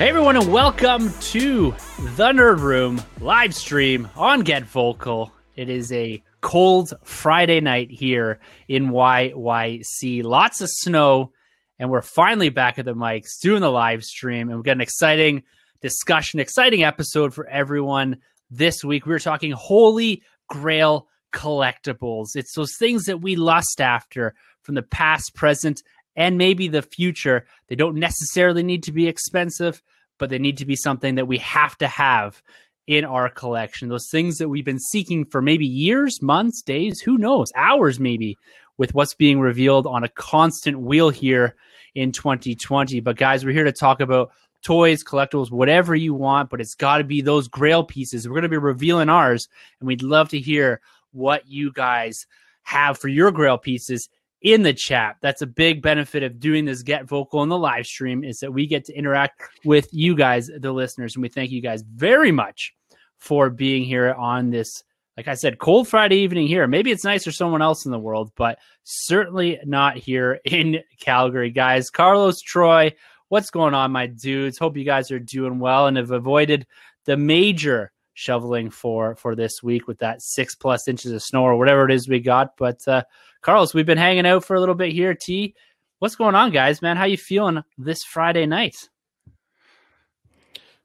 Hey everyone, and welcome to the Nerd Room live stream on GetVokl. It is a cold Friday night here in YYC. Lots of snow, and we're finally back at the mics doing the live stream, and we've got an exciting discussion, exciting episode for everyone this week. We are talking Holy Grail collectibles. It's those things that we lust after from the past, present, and maybe the future. They don't necessarily need to be expensive, but they need to be something that we have to have in our collection. Those things that we've been seeking for maybe years, months, days, who knows, hours maybe, with what's being revealed on a constant wheel here in 2020. But guys, we're here to talk about toys, collectibles, whatever you want, but it's got to be those grail pieces. We're going to be revealing ours, and we'd love to hear what you guys have for your grail pieces in the chat. That's a big benefit of doing this GetVokl in the live stream is that we get to interact with you guys, the listeners, and we thank you guys very much for being here on this. Like I said, cold Friday evening here. Maybe it's nice for someone else in the world, but certainly not here in Calgary, guys. Carlos Troy, what's going on, my dudes? Hope you guys are doing well and have avoided the major shoveling for for this week with that six plus inches of snow or whatever it is we got. But uh, Carlos, we've been hanging out for a little bit here. T, what's going on, guys? Man, how you feeling this Friday night?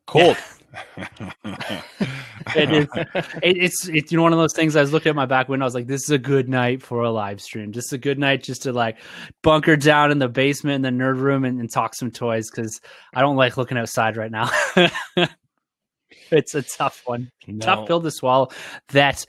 Cold. it is. It, it's it's you know one of those things. I was looking at my back window. I was like, "This is a good night for a live stream. Just a good night, just to like bunker down in the basement in the nerd room and, and talk some toys because I don't like looking outside right now. it's a tough one, no. tough pill to swallow. That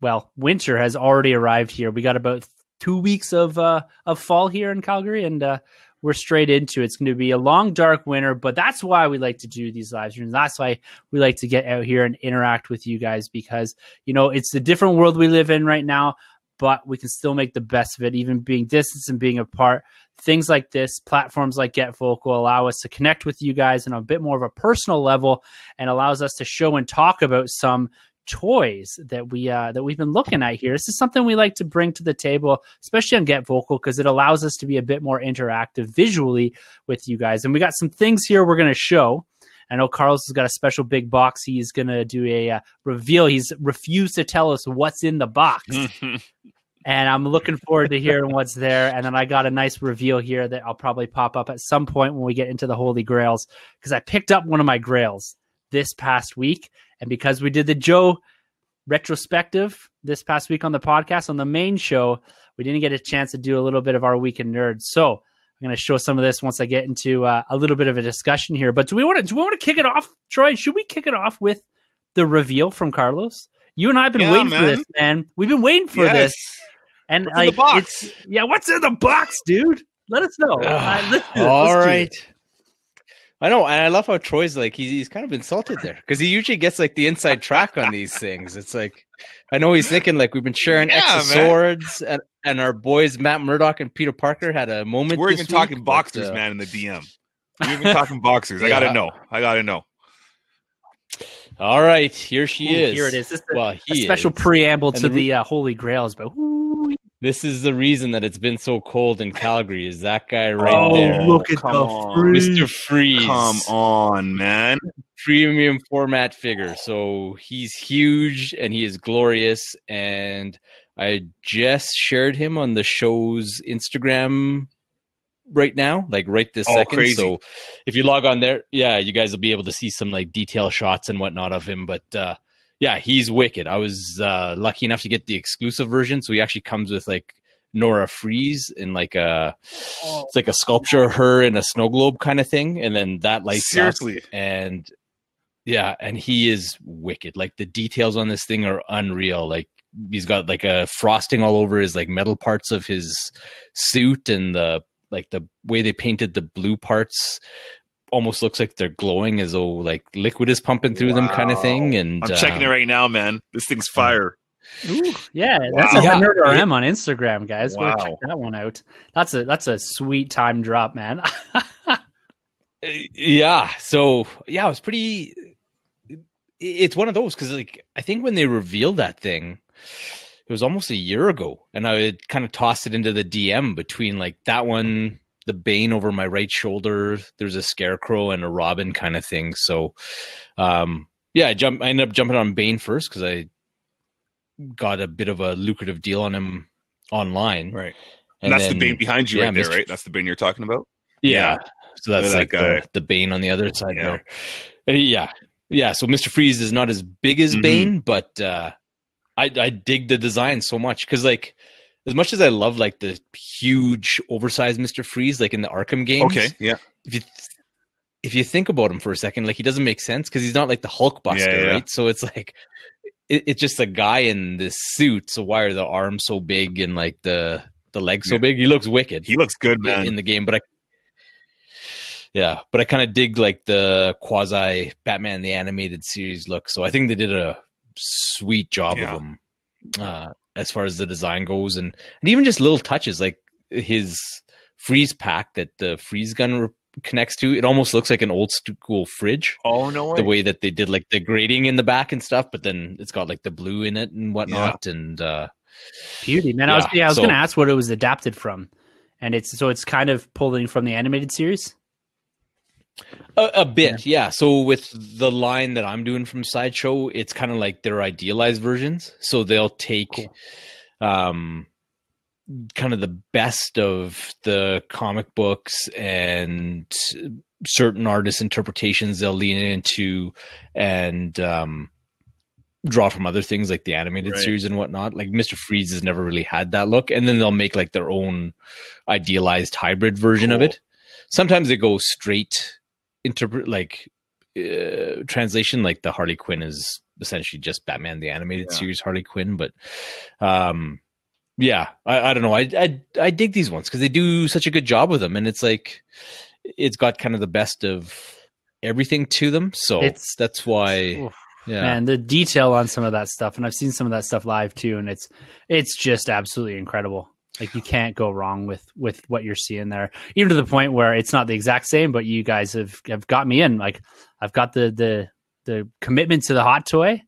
well, winter has already arrived here. We got about two weeks of uh, of fall here in Calgary, and uh, we're straight into it. It's going to be a long, dark winter, but that's why we like to do these live streams. That's why we like to get out here and interact with you guys because you know it's a different world we live in right now, but we can still make the best of it, even being distance and being apart. Things like this, platforms like GetVokl allow us to connect with you guys on a bit more of a personal level and allows us to show and talk about some toys that we uh, that we've been looking at here. This is something we like to bring to the table, especially on GetVokl, because it allows us to be a bit more interactive visually with you guys. And we got some things here we're going to show. I know Carlos has got a special big box. He's going to do a uh, reveal. He's refused to tell us what's in the box. and I'm looking forward to hearing what's there. And then I got a nice reveal here that I'll probably pop up at some point when we get into the Holy Grails because I picked up one of my Grails this past week and because we did the Joe retrospective this past week on the podcast on the main show, we didn't get a chance to do a little bit of our weekend nerds. So I'm going to show some of this once I get into uh, a little bit of a discussion here. But do we want to do we want to kick it off, Troy? Should we kick it off with the reveal from Carlos? You and I have been yeah, waiting man. for this, man. We've been waiting for yes. this. And what's like, it's yeah, what's in the box, dude? Let us know. All right. I know, and I love how Troy's like he's, he's kind of insulted there because he usually gets like the inside track on these things. It's like I know he's thinking like we've been sharing yeah, swords, and, and our boys Matt Murdock and Peter Parker had a moment. We're even week, talking boxers, uh, man, in the DM. We're even talking boxers. I gotta know. I gotta know. All right, here she Ooh, is. Here it is. This is well, a, a special is. preamble to the, the uh, Holy Grails, but. Ooh, this is the reason that it's been so cold in Calgary. Is that guy right oh, there? Look at the freeze. Mr. Freeze. Come on, man. Premium format figure. So he's huge and he is glorious. And I just shared him on the show's Instagram right now, like right this oh, second. Crazy. So if you log on there, yeah, you guys will be able to see some like detail shots and whatnot of him. But uh yeah, he's wicked. I was uh, lucky enough to get the exclusive version, so he actually comes with like Nora Freeze in like a oh, it's like a sculpture of her in a snow globe kind of thing, and then that lights seriously up, and yeah, and he is wicked. Like the details on this thing are unreal. Like he's got like a frosting all over his like metal parts of his suit, and the like the way they painted the blue parts almost looks like they're glowing as though like liquid is pumping through wow. them kind of thing. And I'm checking it um, right now, man. This thing's fire. Ooh, yeah, that's wow. a yeah. nerd RM on Instagram, guys. Wow. Go check that one out. That's a that's a sweet time drop, man. yeah. So yeah, it was pretty. It's one of those because like I think when they revealed that thing, it was almost a year ago, and I had kind of tossed it into the DM between like that one the Bane over my right shoulder. There's a Scarecrow and a Robin kind of thing. So, um, yeah, I jump. I ended up jumping on Bane first because I got a bit of a lucrative deal on him online. Right. And, and that's then, the Bane behind you yeah, right there, Mr. right? That's the Bane you're talking about. Yeah. yeah. So that's like that the, the, Bane on the other side yeah. there. Yeah. Yeah. So Mr. Freeze is not as big as mm-hmm. Bane, but uh, I I dig the design so much because like as much as I love like the huge oversized Mr. Freeze like in the Arkham games. Okay. Yeah. If you if you think about him for a second, like he doesn't make sense because he's not like the Hulk Buster, yeah, yeah. right? So it's like it, it's just a guy in this suit. So why are the arms so big and like the the legs so big? He looks wicked. He looks good, man, in the game. But I, yeah, but I kind of dig like the quasi Batman the animated series look. So I think they did a sweet job yeah. of him uh, as far as the design goes, and and even just little touches like his freeze pack that the freeze gun re- connects to. It almost looks like an old school fridge. Oh no! Way. The way that they did like the grating in the back and stuff, but then it's got like the blue in it and whatnot, yeah. and uh, beauty man. Yeah, I was yeah, I was so, gonna ask what it was adapted from, and it's so it's kind of pulling from the animated series. A, a bit, yeah. yeah. So with the line that I'm doing from Sideshow, it's kind of like their idealized versions. So they'll take, cool. um, kind of the best of the comic books and certain artist interpretations they'll lean into and um, draw from other things like the animated right. series and whatnot. Like Mr. Freeze has never really had that look, and then they'll make like their own idealized hybrid version cool. of it. Sometimes they go straight interpret like uh, translation, like the Harley Quinn is essentially just Batman the animated yeah. series Harley Quinn, but um yeah, I, I don't know. I, I I dig these ones because they do such a good job with them, and it's like it's got kind of the best of everything to them. So it's that's why. Oof, yeah, and the detail on some of that stuff, and I've seen some of that stuff live too, and it's it's just absolutely incredible. Like you can't go wrong with with what you're seeing there, even to the point where it's not the exact same, but you guys have have got me in. Like I've got the the the commitment to the hot toy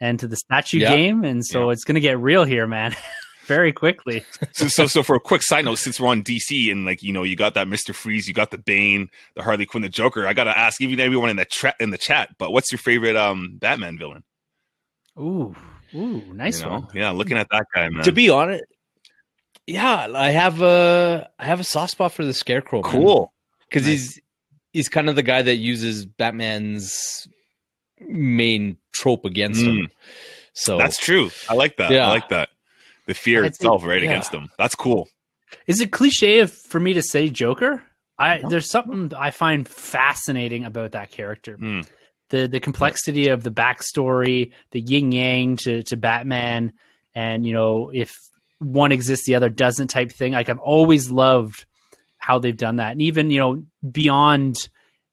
and to the statue yeah. game, and so yeah. it's gonna get real here, man. very quickly. so, so, so for a quick side note, since we're on DC and like you know, you got that Mister Freeze, you got the Bane, the Harley Quinn, the Joker. I gotta ask even everyone in the chat in the chat, but what's your favorite um Batman villain? Ooh, ooh, nice you know? one. Yeah, looking at that guy, man. To be honest, yeah, I have a I have a soft spot for the Scarecrow. Cool, because nice. he's he's kind of the guy that uses Batman's main trope against mm. him. So that's true. I like that. Yeah. I like that the fear itself right yeah. against him. That's cool. Is it cliche for me to say Joker? I there's something I find fascinating about that character. Mm. The the complexity of the backstory, the yin yang to to Batman, and you know if one exists, the other doesn't type thing. Like I've always loved how they've done that, and even you know beyond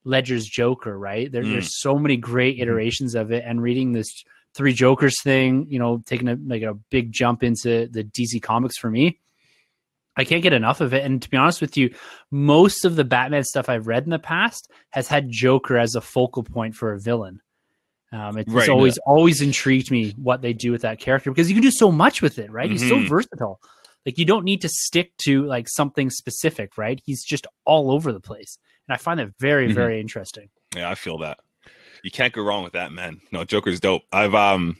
Ledger's Joker, right? There, mm. There's so many great mm-hmm. iterations of it, and reading this three Jokers thing, you know, taking a like a big jump into the DC comics for me. I can't get enough of it. And to be honest with you, most of the Batman stuff I've read in the past has had Joker as a focal point for a villain. Um, it's right, always yeah. always intrigued me what they do with that character because you can do so much with it, right? Mm-hmm. He's so mm-hmm. versatile. Like you don't need to stick to like something specific, right? He's just all over the place, and I find that very mm-hmm. very interesting. Yeah, I feel that you can't go wrong with that, man. No, Joker's dope. I've um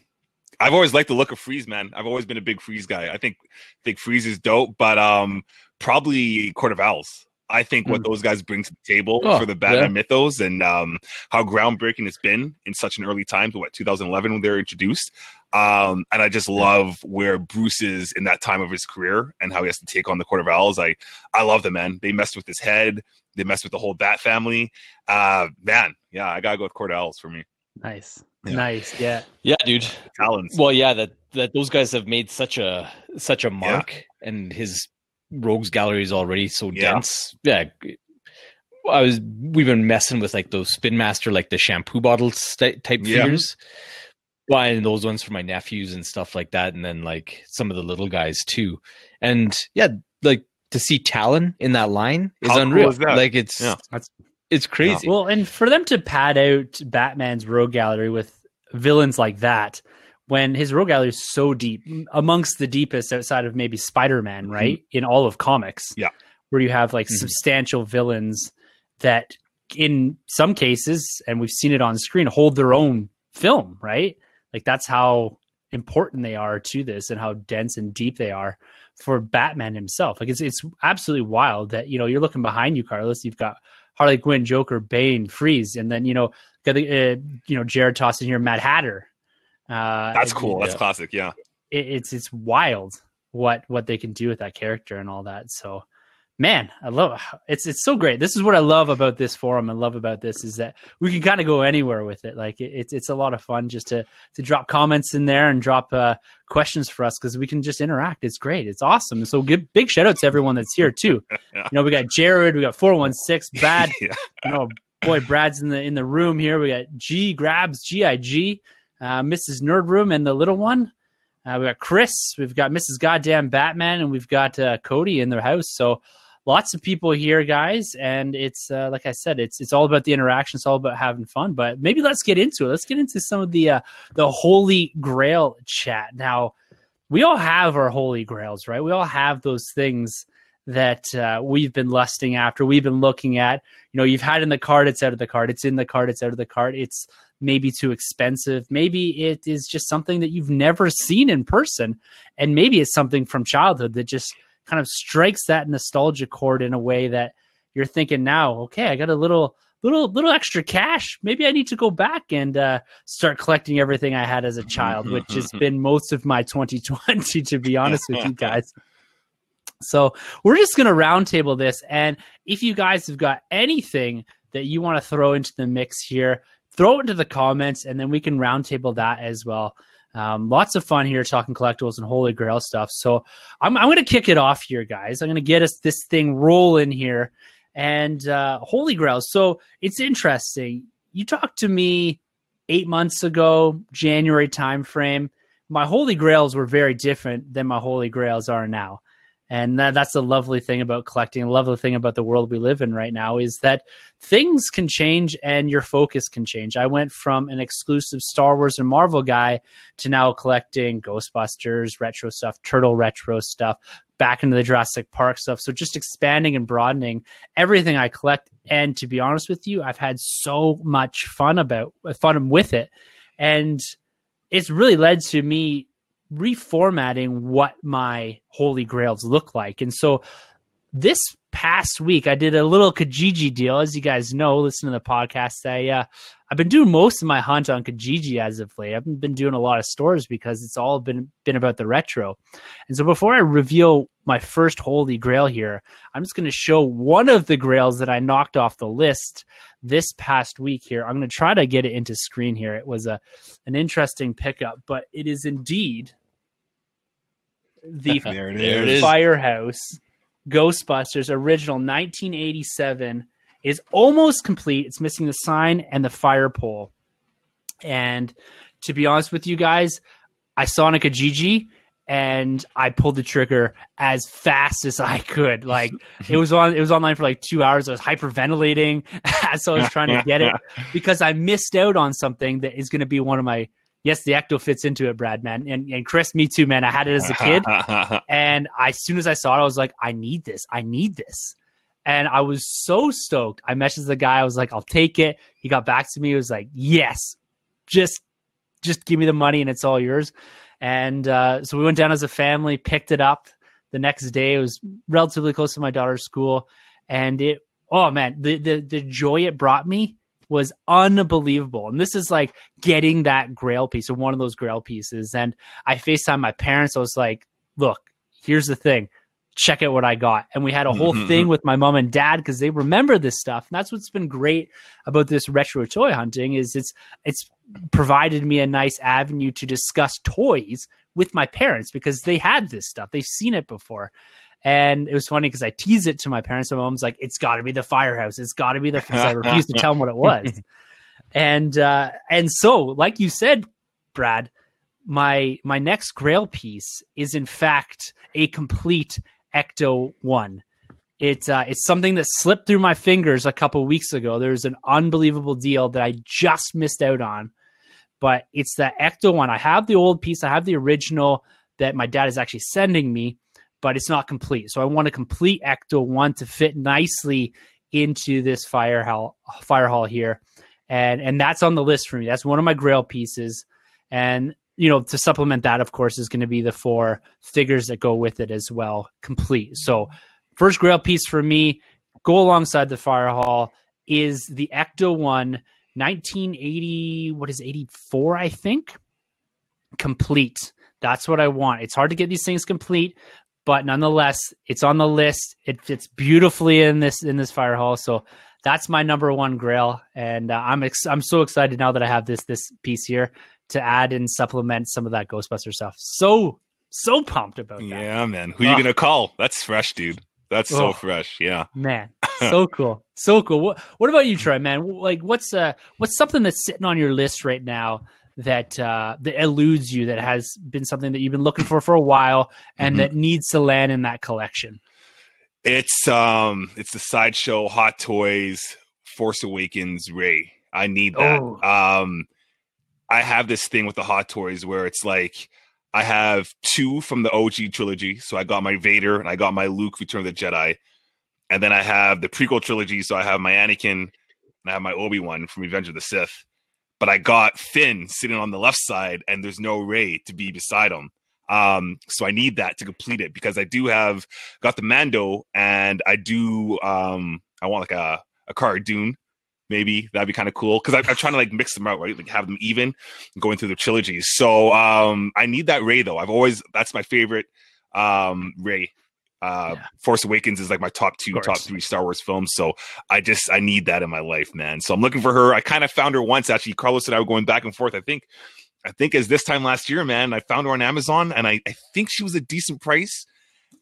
I've always liked the look of Freeze, man. I've always been a big Freeze guy. I think think Freeze is dope, but um probably Court of Owls. I think what mm. those guys bring to the table oh, for the Batman yeah. mythos and um, how groundbreaking it's been in such an early time to what 2011 when they were introduced. Um, and I just love where Bruce is in that time of his career and how he has to take on the Court of Owls. I I love the man. They messed with his head. They messed with the whole Bat family. Uh, man, yeah, I gotta go with Court of Owls for me. Nice, yeah. nice, yeah, yeah, dude. Talons. Well, yeah, that that those guys have made such a such a mark, yeah. and his rogues gallery is already so dense. Yeah. I was we've been messing with like those Spin Master, like the shampoo bottles st- type figures buying those ones for my nephews and stuff like that, and then like some of the little guys too. And yeah, like to see Talon in that line is How unreal. Cool is like it's yeah. it's crazy. Well, and for them to pad out Batman's rogue gallery with villains like that, when his rogue gallery is so deep, amongst the deepest outside of maybe Spider Man, mm-hmm. right, mm-hmm. in all of comics. Yeah. where you have like Mhm. substantial villains that in some cases and we've seen it on screen hold their own film right like that's how important they are to this and how dense and deep they are for batman himself like it's it's absolutely wild that you know you're looking behind you carlos you've got harley quinn joker bane freeze and then you know got the uh, you know jared tossing here mad hatter uh That's cool. That's classic. Yeah. it, it's it's wild what what they can do with that character and all that. So, man, I love it's it's so great. This is what I love about this forum I love about this is that we can kind of go anywhere with it. Like it, it's it's a lot of fun just to to drop comments in there and drop uh, questions for us because we can just interact. It's great. It's awesome. So, give big shout out to everyone that's here too. Yeah. You know, we got Jared, we got four one six, Brad, yeah. you know, boy, Brad's in the in the room here. We got G grabs G I G, uh, Mrs. Nerd Room, and the little one. Uh, we got Chris. We've got Mrs. Goddamn Batman, and we've got uh, Cody in their house. So lots of people here, guys. And it's uh, like I said, it's it's all about the interaction. It's all about having fun. But maybe let's get into it. Let's get into some of the uh, the Holy Grail chat. Now, we all have our Holy Grails, right? We all have those things that uh, we've been lusting after. We've been looking at. You know, you've had in the card. It's out of the card. It's in the card. It's out of the card. It's maybe too expensive. Maybe it is just something that you've never seen in person. And maybe it's something from childhood that just kind of strikes that nostalgia chord in a way that you're thinking now, okay, I got a little little little extra cash. Maybe I need to go back and uh, start collecting everything I had as a child, which has been most of my 2020, to be honest with you guys. So we're just going to roundtable this. And if you guys have got anything that you want to throw into the mix here, throw it into the comments and then we can roundtable that as well. Um, lots of fun here talking collectibles and Holy Grail stuff. So I'm, I'm going to kick it off here, guys. I'm going to get us this thing rolling here. And uh, Holy Grail. So it's interesting. You talked to me eight months ago, January timeframe. My Holy Grails were very different than my Holy Grails are now. And that, that's the lovely thing about collecting. The lovely thing about the world we live in right now is that things can change and your focus can change. I went from an exclusive Star Wars and Marvel guy to now collecting Ghostbusters, retro stuff, Turtle retro stuff, back into the Jurassic Park stuff. So just expanding and broadening everything I collect. And to be honest with you, I've had so much fun about fun with it. And it's really led to me reformatting what my holy grails look like. And so this past week I did a little Kijiji deal. As you guys know, listen to the podcast. I uh, I've been doing most of my hunt on Kijiji as of late. I haven't been doing a lot of stores because it's all been been about the retro. And so before I reveal my first holy grail here, I'm just going to show one of the grails that I knocked off the list this past week here. I'm going to try to get it into screen here. It was a an interesting pickup, but it is indeed the There it it is. is. Firehouse Ghostbusters original 1987 is almost complete. It's missing the sign and the fire pole. And to be honest with you guys, I saw on a Kijiji and I pulled the trigger as fast as I could. Like it was on it was online for like two hours. I was hyperventilating as I was trying to get it because I missed out on something that is gonna be one of my yes, the ecto fits into it, Brad, man. And and Chris, me too, man. I had it as a kid. And I, as soon as I saw it, I was like, I need this. I need this. And I was so stoked. I messaged the guy. I was like, I'll take it. He got back to me. He was like, yes, just, just give me the money and it's all yours. And uh, so we went down as a family, picked it up the next day. It was relatively close to my daughter's school. And it, oh man, the, the, the joy it brought me was unbelievable. And this is like getting that grail piece or one of those grail pieces. And I FaceTime my parents. I was like, look, here's the thing. Check out what I got. And we had a whole Mhm. thing with my mom and dad because they remember this stuff. And that's what's been great about this retro toy hunting is it's it's provided me a nice avenue to discuss toys with my parents because they had this stuff. They've seen it before. And it was funny because I teased it to my parents. My mom's like, "It's got to be the firehouse. It's got to be the." Because I refused to tell them what it was. and uh, and so, like you said, Brad, my my next Grail piece is in fact a complete Ecto One. It's uh, it's something that slipped through my fingers a couple weeks ago. There's an unbelievable deal that I just missed out on, but it's the Ecto One. I have the old piece. I have the original that my dad is actually sending me, but it's not complete. So I want a complete Ecto one to fit nicely into this fire hall fire hall here. And and that's on the list for me. That's one of my grail pieces. And you know, to supplement that, of course, is going to be the four figures that go with it as well, complete. So first grail piece for me, go alongside the fire hall is the Ecto one 1980 what is 84 i think complete that's what i want it's hard to get these things complete but nonetheless it's on the list it fits beautifully in this in this fire hall so that's my number one grail and uh, i'm ex- i'm so excited now that i have this this piece here to add and supplement some of that ghostbuster stuff so so pumped about that Yeah, man. Who you Ah. gonna call? That's fresh, dude. That's so Oh. fresh. Yeah. Man, so cool, so cool. What What about you, Troy? Man, like what's uh what's something that's sitting on your list right now that uh that eludes you that has been something that you've been looking for for a while and Mhm. that needs to land in that collection? It's um it's the sideshow Hot Toys Force Awakens Rey. I need that. Oh. Um I have this thing with the Hot Toys where it's like I have two from the OG trilogy. So I got my Vader and I got my Luke Return of the Jedi. And then I have the prequel trilogy, so I have my Anakin and I have my Obi-Wan from Revenge of the Sith. But I got Finn sitting on the left side and there's no Rey to be beside him. Um, so I need that to complete it because I do have got the Mando and I do um I want like a a Cara Dune maybe that'd be kind of cool because I'm trying to like mix them out right? Like have them even going through the trilogies so um I need that Rey though. I've always that's my favorite um Rey uh Yeah. Force Awakens is like my top two top three Star Wars films so I just I need that in my life man so I'm looking for her I kind of found her once actually Carlos and I were going back and forth I think I think as this time last year, man, I found her on Amazon and I, I think she was a decent price.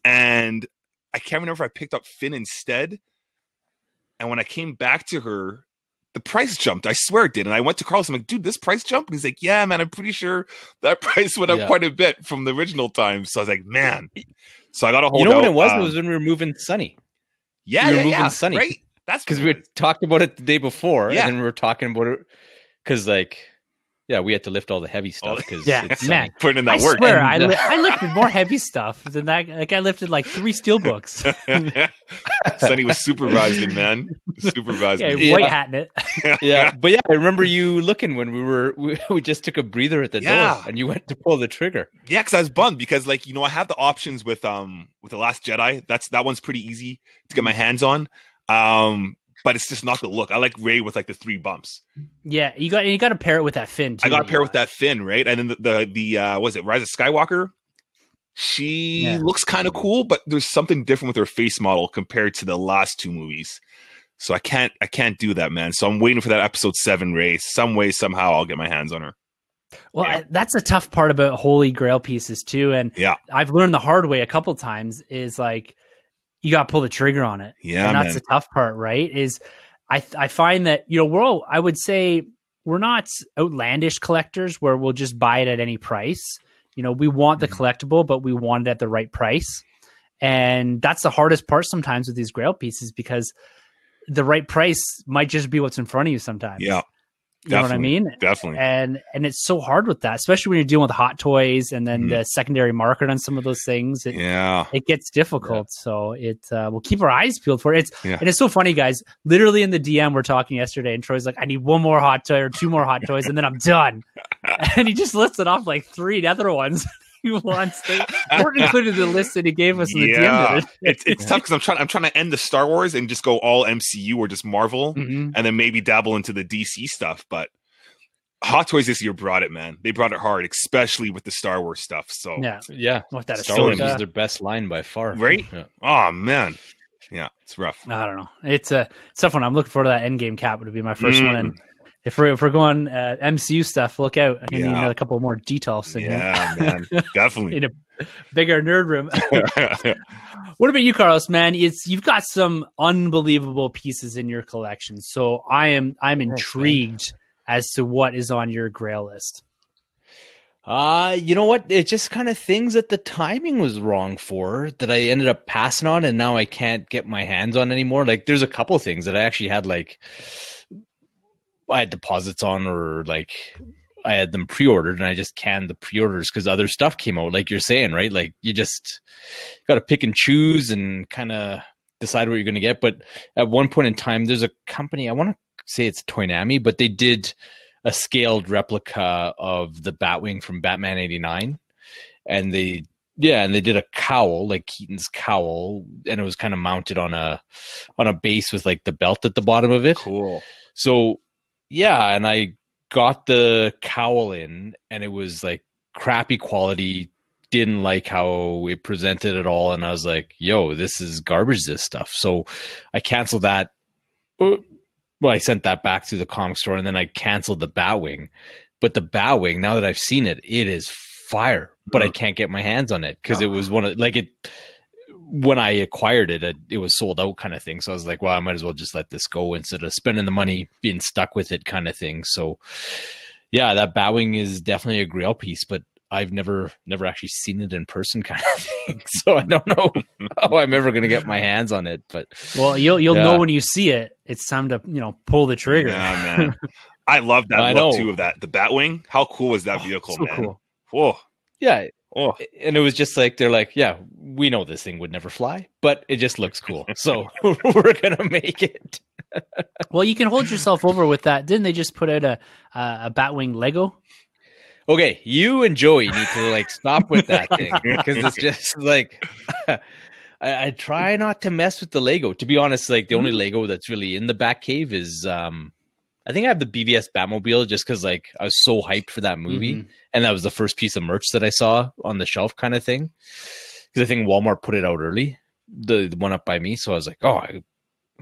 And I can't remember if I picked up Finn instead. And when I came back to her, the price jumped. I swear it did. And I went to Carlos. I'm like, dude, this price jumped? And he's like, yeah, man, I'm pretty sure that price went up Yeah. quite a bit from the original time. So I was like, man. So I got a hold You know what out, it was? um, it was when we were moving Sunny yeah, we were yeah, moving yeah. Sunny. Right. That's because we had talked about it the day before, Yeah. and we were talking about it because, like, yeah, we had to lift all the heavy stuff because Yeah, it's man. Sunny. putting in I that work. swear, And, I, li- I lifted more heavy stuff than that. Like I lifted like three steel books. Sonny was supervising, man. Supervising. Yeah, Yeah. white hatting it. yeah, but yeah, I remember you looking when we were we, we just took a breather at the Yeah. door, and you went to pull the trigger. Yeah, because I was bummed because like you know I have the options with um with the Last Jedi. That's that one's pretty easy to get my hands on. Um, but it's just not the look. I like Rey with like the three bumps. Yeah, you got you got to pair it with that Finn. Too, I got to pair with that Finn, right? And then the the, the uh was it Rise of Skywalker? She Yeah. looks kind of cool, but there's something different with her face model compared to the last two movies. So I can't I can't do that, man. So I'm waiting for that episode seven Rey. Some way, somehow I'll get my hands on her. Well, Yeah. I, that's a tough part about Holy Grail pieces too, and Yeah. I've learned the hard way a couple times. Is like you got to pull the trigger on it. Yeah, and that's man. the tough part, right? Is I I find that you know we're all I would say we're not outlandish collectors where we'll just buy it at any price. You know, we want the Mhm. collectible, but we want it at the right price, and that's the hardest part sometimes with these Grail pieces because the right price might just be what's in front of you sometimes. Yeah, you know what I mean. definitely. And and it's so hard with that, especially when you're dealing with hot toys and then Mhm. the secondary market on some of those things. It, Yeah. it gets difficult. So it uh, we'll keep our eyes peeled for it. It's Yeah. and it's so funny, guys. Literally in the DM, we're talking yesterday, and Troy's like, "I need one more hot toy or two more hot toys, and then I'm done." and he just listed off like three other ones he wants. They weren't included in the list that he gave us in the Yeah. DM. it's it's tough because I'm trying I'm trying to end the Star Wars and just go all MCU or just Marvel Mhm. and then maybe dabble into the DC stuff. But Hot Toys this year brought it, man. They brought it hard, especially with the Star Wars stuff. So Yeah, Yeah, with that Star Wars is their best line by far. Right? Yeah. oh man. Yeah, it's rough. I don't know. It's a it's tough one. I'm looking forward to that Endgame cap. Would be my first one. Mm. And if we're if we're going uh, MCU stuff, look out. I need a couple more details in here. Yeah, man. Definitely. In a bigger nerd room. what about you, Carlos? Man, it's you've got some unbelievable pieces in your collection. So I am I'm man. intrigued as to what is on your Grail list. Uh, you know what? It's just kind of things that the timing was wrong for that I ended up passing on, and now I can't get my hands on anymore. Like, there's a couple things that I actually had like I had deposits on, or like I had them pre-ordered and I just canned the pre-orders because other stuff came out. Like you're saying, right? Like you just got to pick and choose and kind of decide what you're going to get. But at one point in time, there's a company I want to say it's Toynami, but they did a scaled replica of the Batwing from Batman '89, and they yeah, and they did a cowl like Keaton's cowl, and it was kind of mounted on a on a base with like the belt at the bottom of it. Cool. So yeah, and I got the cowl in, and it was like crappy quality. Didn't like how it presented at all, and I was like, "Yo, this is garbage. This stuff." So I canceled that. Uh, well, I sent that back to the comic store, and then I canceled the Batwing. But the Batwing, now that I've seen it, it is fire. But I can't get my hands on it because it was one of like it when I acquired it, it, it was sold out kind of thing. So I was like, well, I might as well just let this go instead of spending the money being stuck with it kind of thing. So yeah, that Batwing is definitely a grail piece, but I've never never actually seen it in person kind of thing. So I don't know how I'm ever gonna get my hands on it. But Well, you'll you'll Yeah. know when you see it. It's time to you know pull the trigger. Yeah, man. I love that I look know. too of that. The Batwing. How cool was that oh, vehicle, so man? cool. Whoa. yeah, Oh, and it was just like they're like, yeah, we know this thing would never fly, but it just looks cool. So we're gonna make it. Well, you can hold yourself over with that. Didn't they just put out a a, a Batwing Lego? Okay, you and Joey need to like stop with that thing because it's just like I, I try not to mess with the Lego. To be honest, like the only Lego that's really in the back cave is um I think I have the BVS Batmobile just because like I was so hyped for that movie, Mhm. and that was the first piece of merch that I saw on the shelf, kind of thing. Because I think Walmart put it out early, the, the one up by me. So I was like, oh, I'm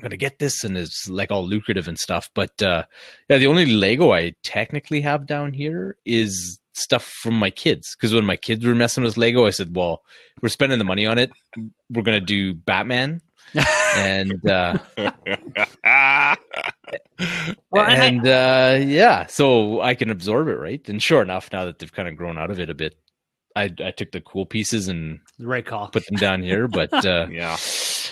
gonna get this, and it's like all lucrative and stuff. But uh, yeah, the only Lego I technically have down here is stuff from my kids. Because when my kids were messing with Lego, I said, well, we're spending the money on it. We're gonna do Batman, and uh, and and uh, yeah, so I can absorb it, right? And sure enough, now that they've kind of grown out of it a bit, I I took the cool pieces and Right call. put them down here. But uh, yeah.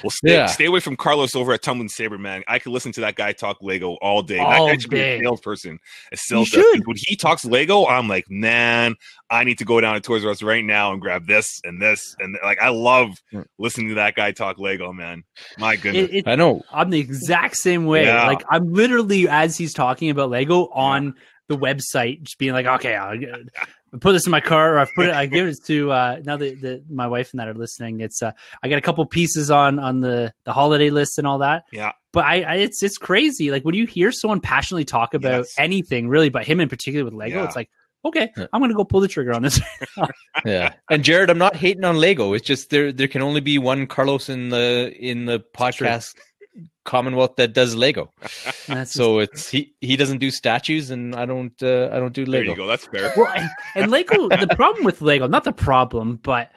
Well, stay, Yeah. stay away from Carlos over at Tumbling Saber, man. I could listen to that guy talk Lego all day. All that guy should be day. a salesperson. A sales You When he talks Lego, I'm like, man, I need to go down to Toys R Us right now and grab this and this and like I love Mm. listening to that guy talk Lego, man. My goodness. It, it, I know I'm the exact same way. Yeah. Like I'm literally as he's talking about Lego on the website, just being like, okay, I'll get- put this in my car, or I've put it. I give it to uh, now that the, my wife and that are listening. It's uh, I got a couple pieces on on the the holiday list and all that. Yeah. But I, I it's it's crazy. Like when you hear someone passionately talk about Yes. anything, really, but him in particular with Lego, Yeah. it's like. Okay, Yeah. I'm gonna go pull the trigger on this. yeah. And Jared, I'm not hating on Lego. It's just there there can only be one Carlos in the in the podcast Commonwealth that does Lego. That's So it's he he doesn't do statues, and I don't uh, I don't do there Lego. you go. That's fair. well, and, and Lego. The problem with Lego, not the problem, but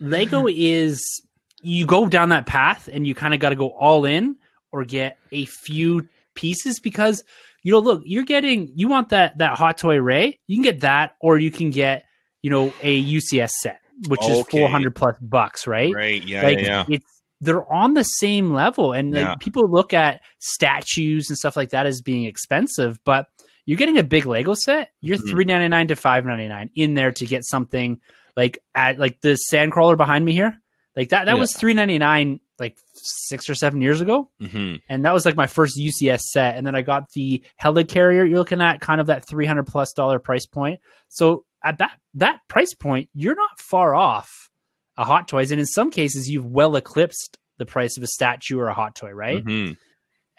Lego is you go down that path and you kind of got to go all in or get a few pieces because you know, look, you're getting you want that that Hot Toy Rey, you can get that, or you can get you know a UCS set, which is four hundred plus bucks, right? Right. Yeah. like yeah. yeah. it's they're on the same level. And like people look at statues and stuff like that as being expensive but you're getting a big lego set you're Mhm. 399 to 599 in there to get something like at like the sandcrawler behind me here. Like that that Yeah. was 399 like six or seven years ago. Hmm and that was like my first ucs set. And then i got the helicarrier. You're looking at kind of that 300 plus dollar price point. So at that that price point you're not far off a hot toys and in some cases you've well eclipsed the price of a statue or a hot toy right Mhm.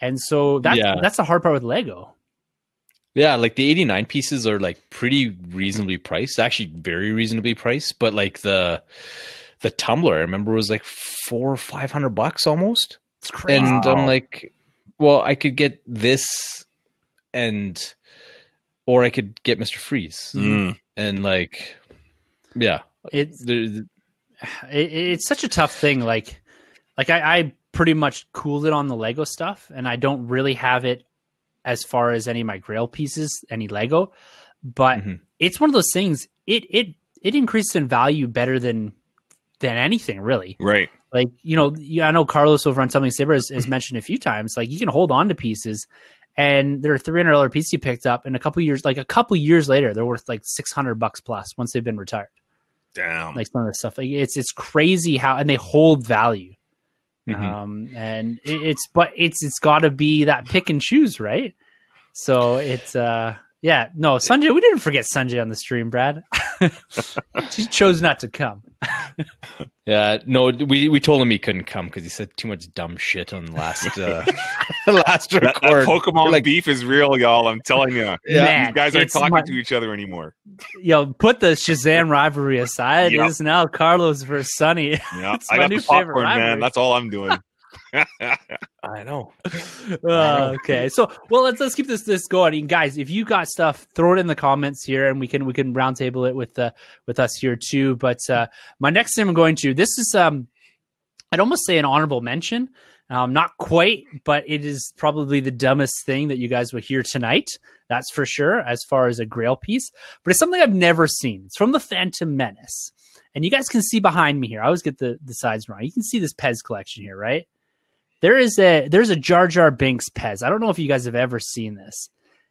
and so that's Yeah. that's the hard part with lego Yeah, like the 89 pieces are like pretty reasonably priced, actually very reasonably priced, but like the the tumbler I remember was like 4 or 500 bucks almost. it's crazy And Wow. I'm like well, I could get this and or I could get Mr. Freeze. Mm. And like yeah, it's there, it, it's such a tough thing like like I, I pretty much cooled it on the lego stuff and i don't really have it as far as any of my grail pieces any lego but Mhm. it's one of those things it it it increases in value better than than anything really Right. like you know i know carlos over on something saber has, has mentioned a few times like you can hold on to pieces and they're three hundred dollar piece you picked up, and a couple years, like a couple years later, they're worth like six hundred bucks plus once they've been retired. Damn. Like some of the stuff, like it's it's crazy how and they hold value. Mhm. Um, and it, it's but it's it's got to be that pick and choose, right? So it's uh yeah no Sanjay, we didn't forget Sanjay on the stream, Brad. he chose not to come. Yeah, no, we we told him he couldn't come because he said too much dumb shit on the last uh, last that, that record. Pokemon Like- beef is real, y'all. I'm telling you. Man, you guys aren't talking my- to each other anymore. Yo, put the Shazam rivalry aside. Yep. It's now Carlos versus Sonny. Yeah, I got new the favorite popcorn, man. That's all I'm doing. I know. Uh, okay, so well, let's let's keep this this going, and guys. If you got stuff, throw it in the comments here, and we can we can roundtable it with uh, with us here too. But uh, my next thing I'm going to this is um, I'd almost say an honorable mention. Um, not quite, but it is probably the dumbest thing that you guys will hear tonight. That's for sure, as far as a Grail piece. But it's something I've never seen. It's from the Phantom Menace, and you guys can see behind me here. I always get the the sides wrong. You can see this Pez collection here, right? There is a there's a Jar Jar Binks Pez. I don't know if you guys have ever seen this.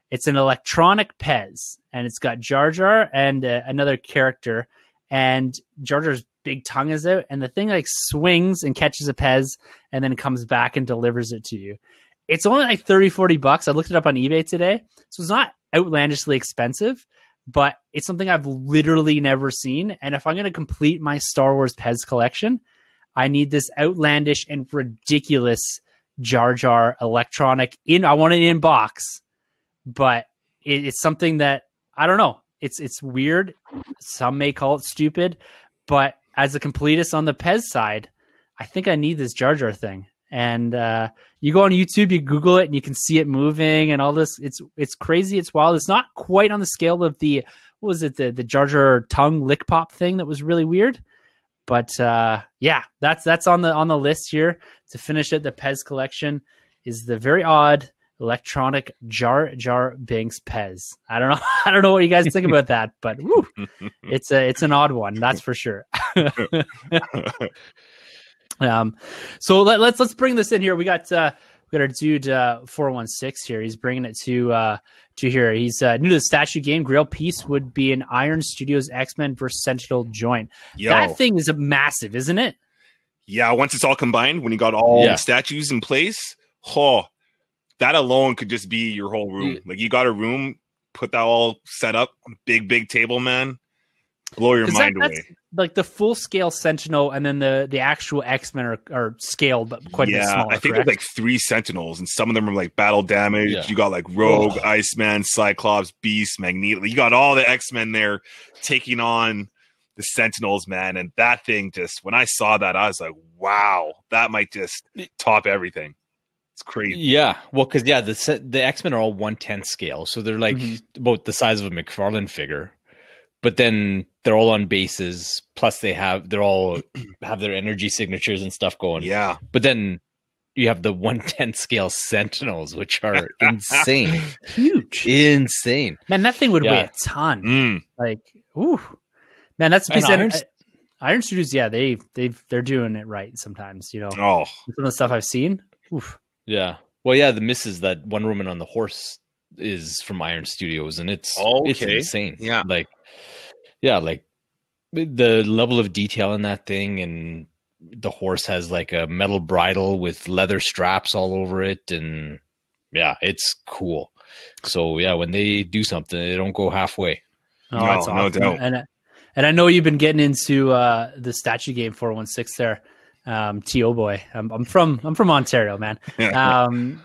It's an electronic Pez, and it's got Jar Jar and uh, another character, and Jar Jar's big tongue is out, and the thing like swings and catches a Pez, and then comes back and delivers it to you. It's only like 30, 40 bucks. I looked it up on eBay today, so it's not outlandishly expensive, but it's something I've literally never seen. And if I'm going to complete my Star Wars Pez collection, I need this outlandish and ridiculous Jar Jar electronic in. I want it in box, but it, it's something that I don't know. It's it's weird. Some may call it stupid, but as a completist on the Pez side, I think I need this Jar Jar thing. And uh, you go on YouTube, you Google it, and you can see it moving and all this. It's it's crazy. It's wild. It's not quite on the scale of the what was it the the Jar Jar tongue lick pop thing that was really weird. But uh, yeah, that's that's on the on the list here to finish it. The Pez collection is the very odd electronic Jar Jar Binks Pez. I don't know. I don't know what you guys think about that, but it's a it's an odd one, that's for sure. um, so let, let's let's bring this in here. We got uh, we got our dude uh, four one six here. He's bringing it to uh, to here. He's uh, new to the statue game. Grail piece would be an Iron Studios X Men versus Sentinel joint. Yo, That thing is massive, isn't it? yeah. Once it's all combined, when you got all Yeah. the statues in place, oh, that alone could just be your whole room. Yeah. Like you got a room, put that all set up, big big table, man. Blow your mind that's away. like the full scale Sentinel, and then the the actual X Men are, are scaled, but quite a bit yeah, smaller. I think correct? there's like three Sentinels, and some of them are like battle damage. Yeah. You got like Rogue, Oh. Iceman, Cyclops, Beast, Magneto. You got all the X Men there taking on the Sentinels, man. And that thing just when I saw that, I was like, wow, that might just top everything. It's crazy. Yeah, well, because yeah, the the X Men are all one tenth scale, so they're like Mhm. about the size of a McFarlane figure. But then they're all on bases. Plus, they have they're all have their energy signatures and stuff going. Yeah, But then you have the one tenth scale Sentinels, which are insane, huge. insane. Man, that thing would weigh a ton. Mm. Like, ooh, man, that's a And piece of Iron- Iron, Iron Studios. Yeah, they they they're doing it right sometimes. You know, oh, some of the stuff I've seen. Oof. Yeah. Well, yeah, the misses that one woman on the horse is from Iron Studios, and it's it's insane. Yeah. like yeah, like the level of detail in that thing, and the horse has like a metal bridle with leather straps all over it, and yeah, it's cool. So yeah, when they do something, they don't go halfway. Oh, No, that's no doubt. And I- and I know you've been getting into uh, the statue game four one six there, um, To boy. I'm, I'm from I'm from Ontario, man. um,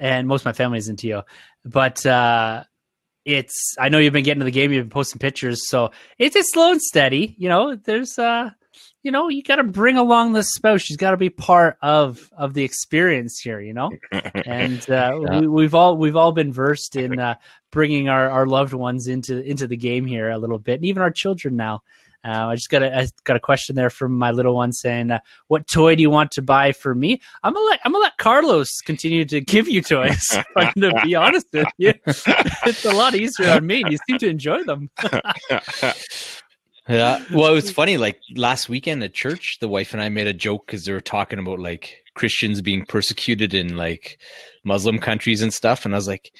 and most of my family's in TO. But uh, it's I know you've been getting to the game. You've been posting pictures, so it's it's slow and steady. You know, there's uh, you know, you got to bring along the spouse. She's got to be part of of the experience here. You know, and uh, Yeah. we, we've all we've all been versed in uh, bringing our, our loved ones into into the game here a little bit, and even our children now. Uh, I just got a I got a question there from my little one saying, uh, "What toy do you want to buy for me?" I'm gonna let I'm gonna let Carlos continue to give you toys. I'm gonna be honest with you, it's a lot easier on me. You seem to enjoy them. Yeah. Well, it was funny. Like last weekend at church, the wife and I made a joke because they were talking about like Christians being persecuted in like Muslim countries and stuff, and I was like,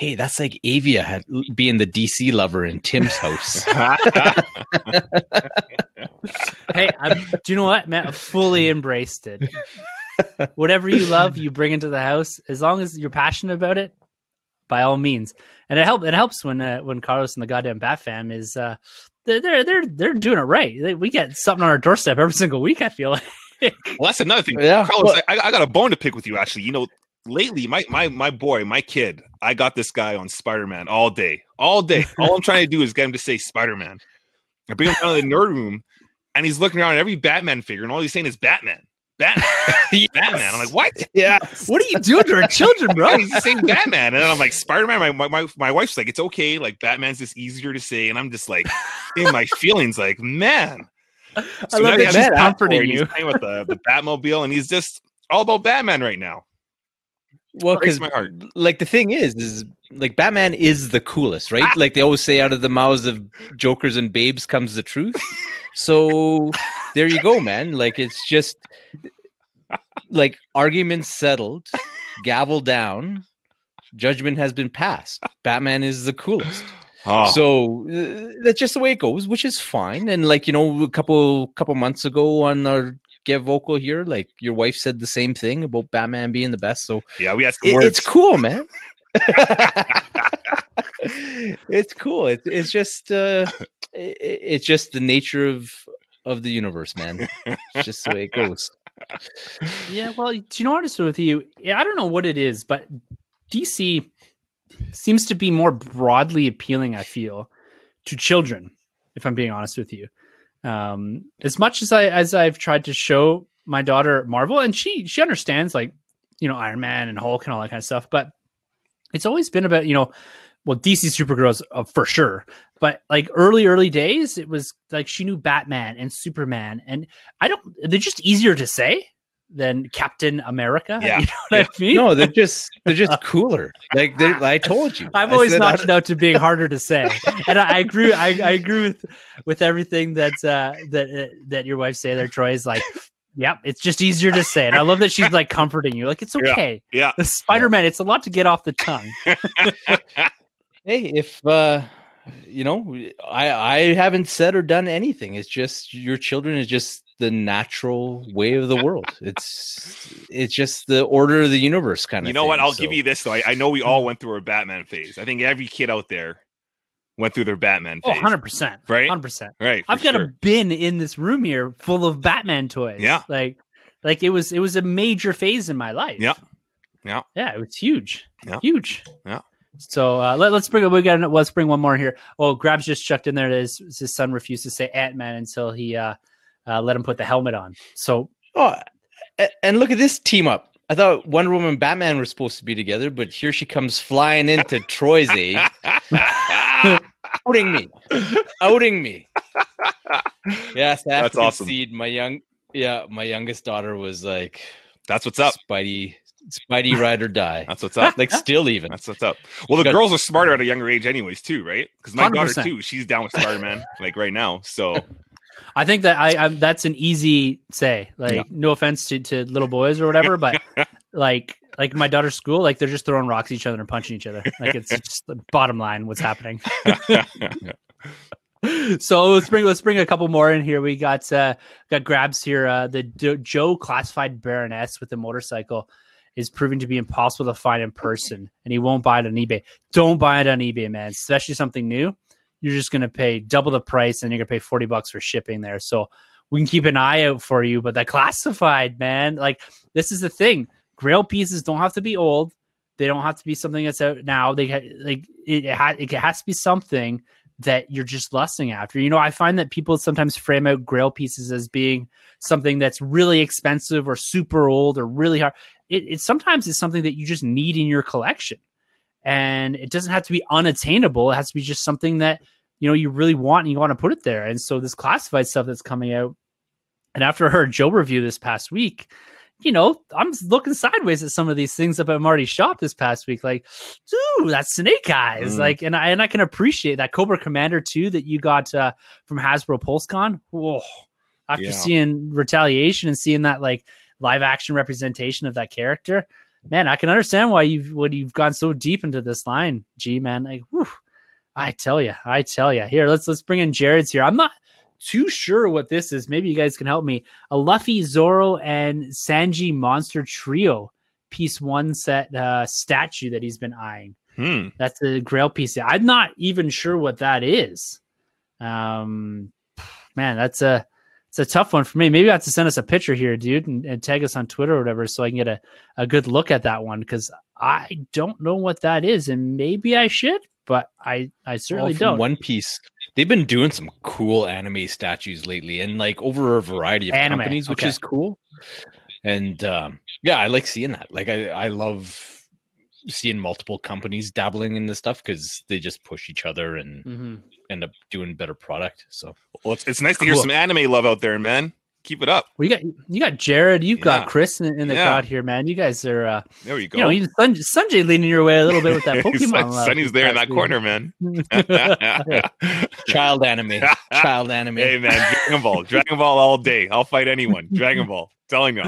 hey, that's like Avia had, being the DC lover in Tim's house. hey, I'm, do you know what, Matt? I fully embraced it. Whatever you love, you bring into the house. As long as you're passionate about it, by all means. And it helps. It helps when uh, when Carlos and the goddamn Bat Fam is uh, they're they're they're they're doing it right. We get something on our doorstep every single week. I feel like. well, that's another thing. Yeah, Carlos, well- I, I got a bone to pick with you. Actually, you know, lately, my my my boy, my kid, I got this guy on Spider Man all day, all day. All I'm trying to do is get him to say Spider Man. I bring him down to the nerd room, and he's looking around at every Batman figure, and all he's saying is Batman, Batman, Batman. I'm like, what? yeah. what are you doing to our children, bro? He's saying Batman, and then I'm like Spider Man. My, my my wife's like, it's okay. Like Batman's just easier to say, and I'm just like in my feelings, like man. I So love now that has comforting you. He's playing with the, the Batmobile, and he's just all about Batman right now. Well, because my heart. like the thing is, is like Batman is the coolest, right? Like they always say, out of the mouths of jokers and babes comes the truth. So there you go, man. Like it's just like arguments settled, gavel down, judgment has been passed. Batman is the coolest. Oh, So uh, that's just the way it goes, which is fine. And like you know, a couple couple months ago on our GetVokl here, like your wife said the same thing about Batman being the best. So yeah, we had it- it's cool, man. it's cool. It's it's just uh, i- i- it's just the nature of of the universe, man. It's just the way it goes. Yeah, well, to be honest with you, I don't know what it is, but DC seems to be more broadly appealing. I feel to children, if I'm being honest with you. Um, as much as I as I've tried to show my daughter Marvel, and she she understands like you know Iron Man and Hulk and all that kind of stuff, but it's always been about you know well DC Supergirls uh, for sure, but like early early days, it was like she knew Batman and Superman, and I don't. They're just easier to say than Captain America. Yeah. you know what I mean. No, they're just they're just cooler. Like they I told you. I've always said, I knocked it out to being harder to say, and I, I agree. I, I agree with with everything that uh, that uh, that your wife say there. Troy is like, yep, it's just easier to say, and I love that she's like comforting you. Like it's Yeah. okay. yeah. The Spider Man, it's a lot to get off the tongue. hey if uh you know i i haven't said or done anything it's just your children is just the natural way of the world it's it's just the order of the universe kind of You know what? I'll give you this though. I, I know we all went through our Batman phase. I think every kid out there went through their Batman Oh, phase. 100 percent, Right? hundred percent. Right. I've got sure. a bin in this room here full of Batman toys. Yeah. like like it was it was a major phase in my life. Yeah. Yeah. yeah. It was huge. Yeah. huge. Yeah. So uh, let, us bring up we got let's bring one more here. Oh, Grabs just chucked in there that his, his son refused to say Ant Man until he uh, uh, let him put the helmet on. So oh and look at this team up i thought wonder woman and batman were supposed to be together but here she comes flying into troy's aid outing me outing me yes I have That's to awesome. concede, my young yeah my youngest daughter was like That's what's up. Spidey, Spidey ride or die. That's what's up. like still even. That's what's up. Well, the Got- girls are smarter at a younger age, anyways, too, right? Because my daughter 100%. too, she's down with Spider Man like right now. So I think that I, I that's an easy say. Like Yeah. no offense to, to little boys or whatever, but like like my daughter's school, like they're just throwing rocks at each other and punching each other. Like it's just the bottom line what's happening. so let's bring let's bring a couple more in here. We got uh got grabs here. Uh the Do- Joe classified Baroness with the motorcycle is proving to be impossible to find in person, and he won't buy it on eBay. Don't buy it on eBay, man. Especially something new. You're just gonna pay double the price, and you're gonna pay forty bucks for shipping there. So we can keep an eye out for you. But that classified, man, like this is the thing. Grail pieces don't have to be old. They don't have to be something that's out now. They like it, it, ha- it has to be something that you're just lusting after. You know, I find that people sometimes frame out grail pieces as being something that's really expensive or super old or really hard. It, it sometimes is something that you just need in your collection. And it doesn't have to be unattainable. It has to be just something that, you know, you really want and you want to put it there. And so this classified stuff that's coming out. And after her Joe review this past week, you know, I'm looking sideways at some of these things up at Marty's shop this past week. Like, dude, that's Snake Eyes. Mm. Like, and I and I can appreciate that Cobra Commander too that you got uh, from Hasbro PulseCon. Whoa! After Yeah. seeing Retaliation and seeing that like live action representation of that character, man, I can understand why you've when you've gone so deep into this line, G man. Like, whew, I tell you, I tell you. Here, let's let's bring in Jared's here. I'm not too sure what this is. Maybe you guys can help me. A Luffy, Zoro, and Sanji monster trio piece one set uh, statue that he's been eyeing. Hmm. That's a Grail piece. I'm not even sure what that is. Um, man, that's a it's a tough one for me. Maybe I have to send us a picture here, dude, and, and tag us on Twitter or whatever, so I can get a, a good look at that one because I don't know what that is, and maybe I should, but I I certainly from don't. One Piece. They've been doing some cool anime statues lately, and like over a variety of Anime, companies, which okay. is cool. And um, yeah, I like seeing that. Like I, I love seeing multiple companies dabbling in this stuff because they just push each other and Mhm. End up doing better product. So Well, it's, it's nice to hear Cool. some anime love out there, man. Keep it up. Well, you got you got Jared, you've Yeah. got Chris in, in the Yeah. crowd here, man. You guys are, uh, There you go. you know, even Sun, Sanjay leaning your way a little bit with that Pokemon. love Sunny's there in that corner, man. child anime, child anime. hey, man, Dragon Ball, Dragon Ball all day. I'll fight anyone. Dragon Ball, telling you.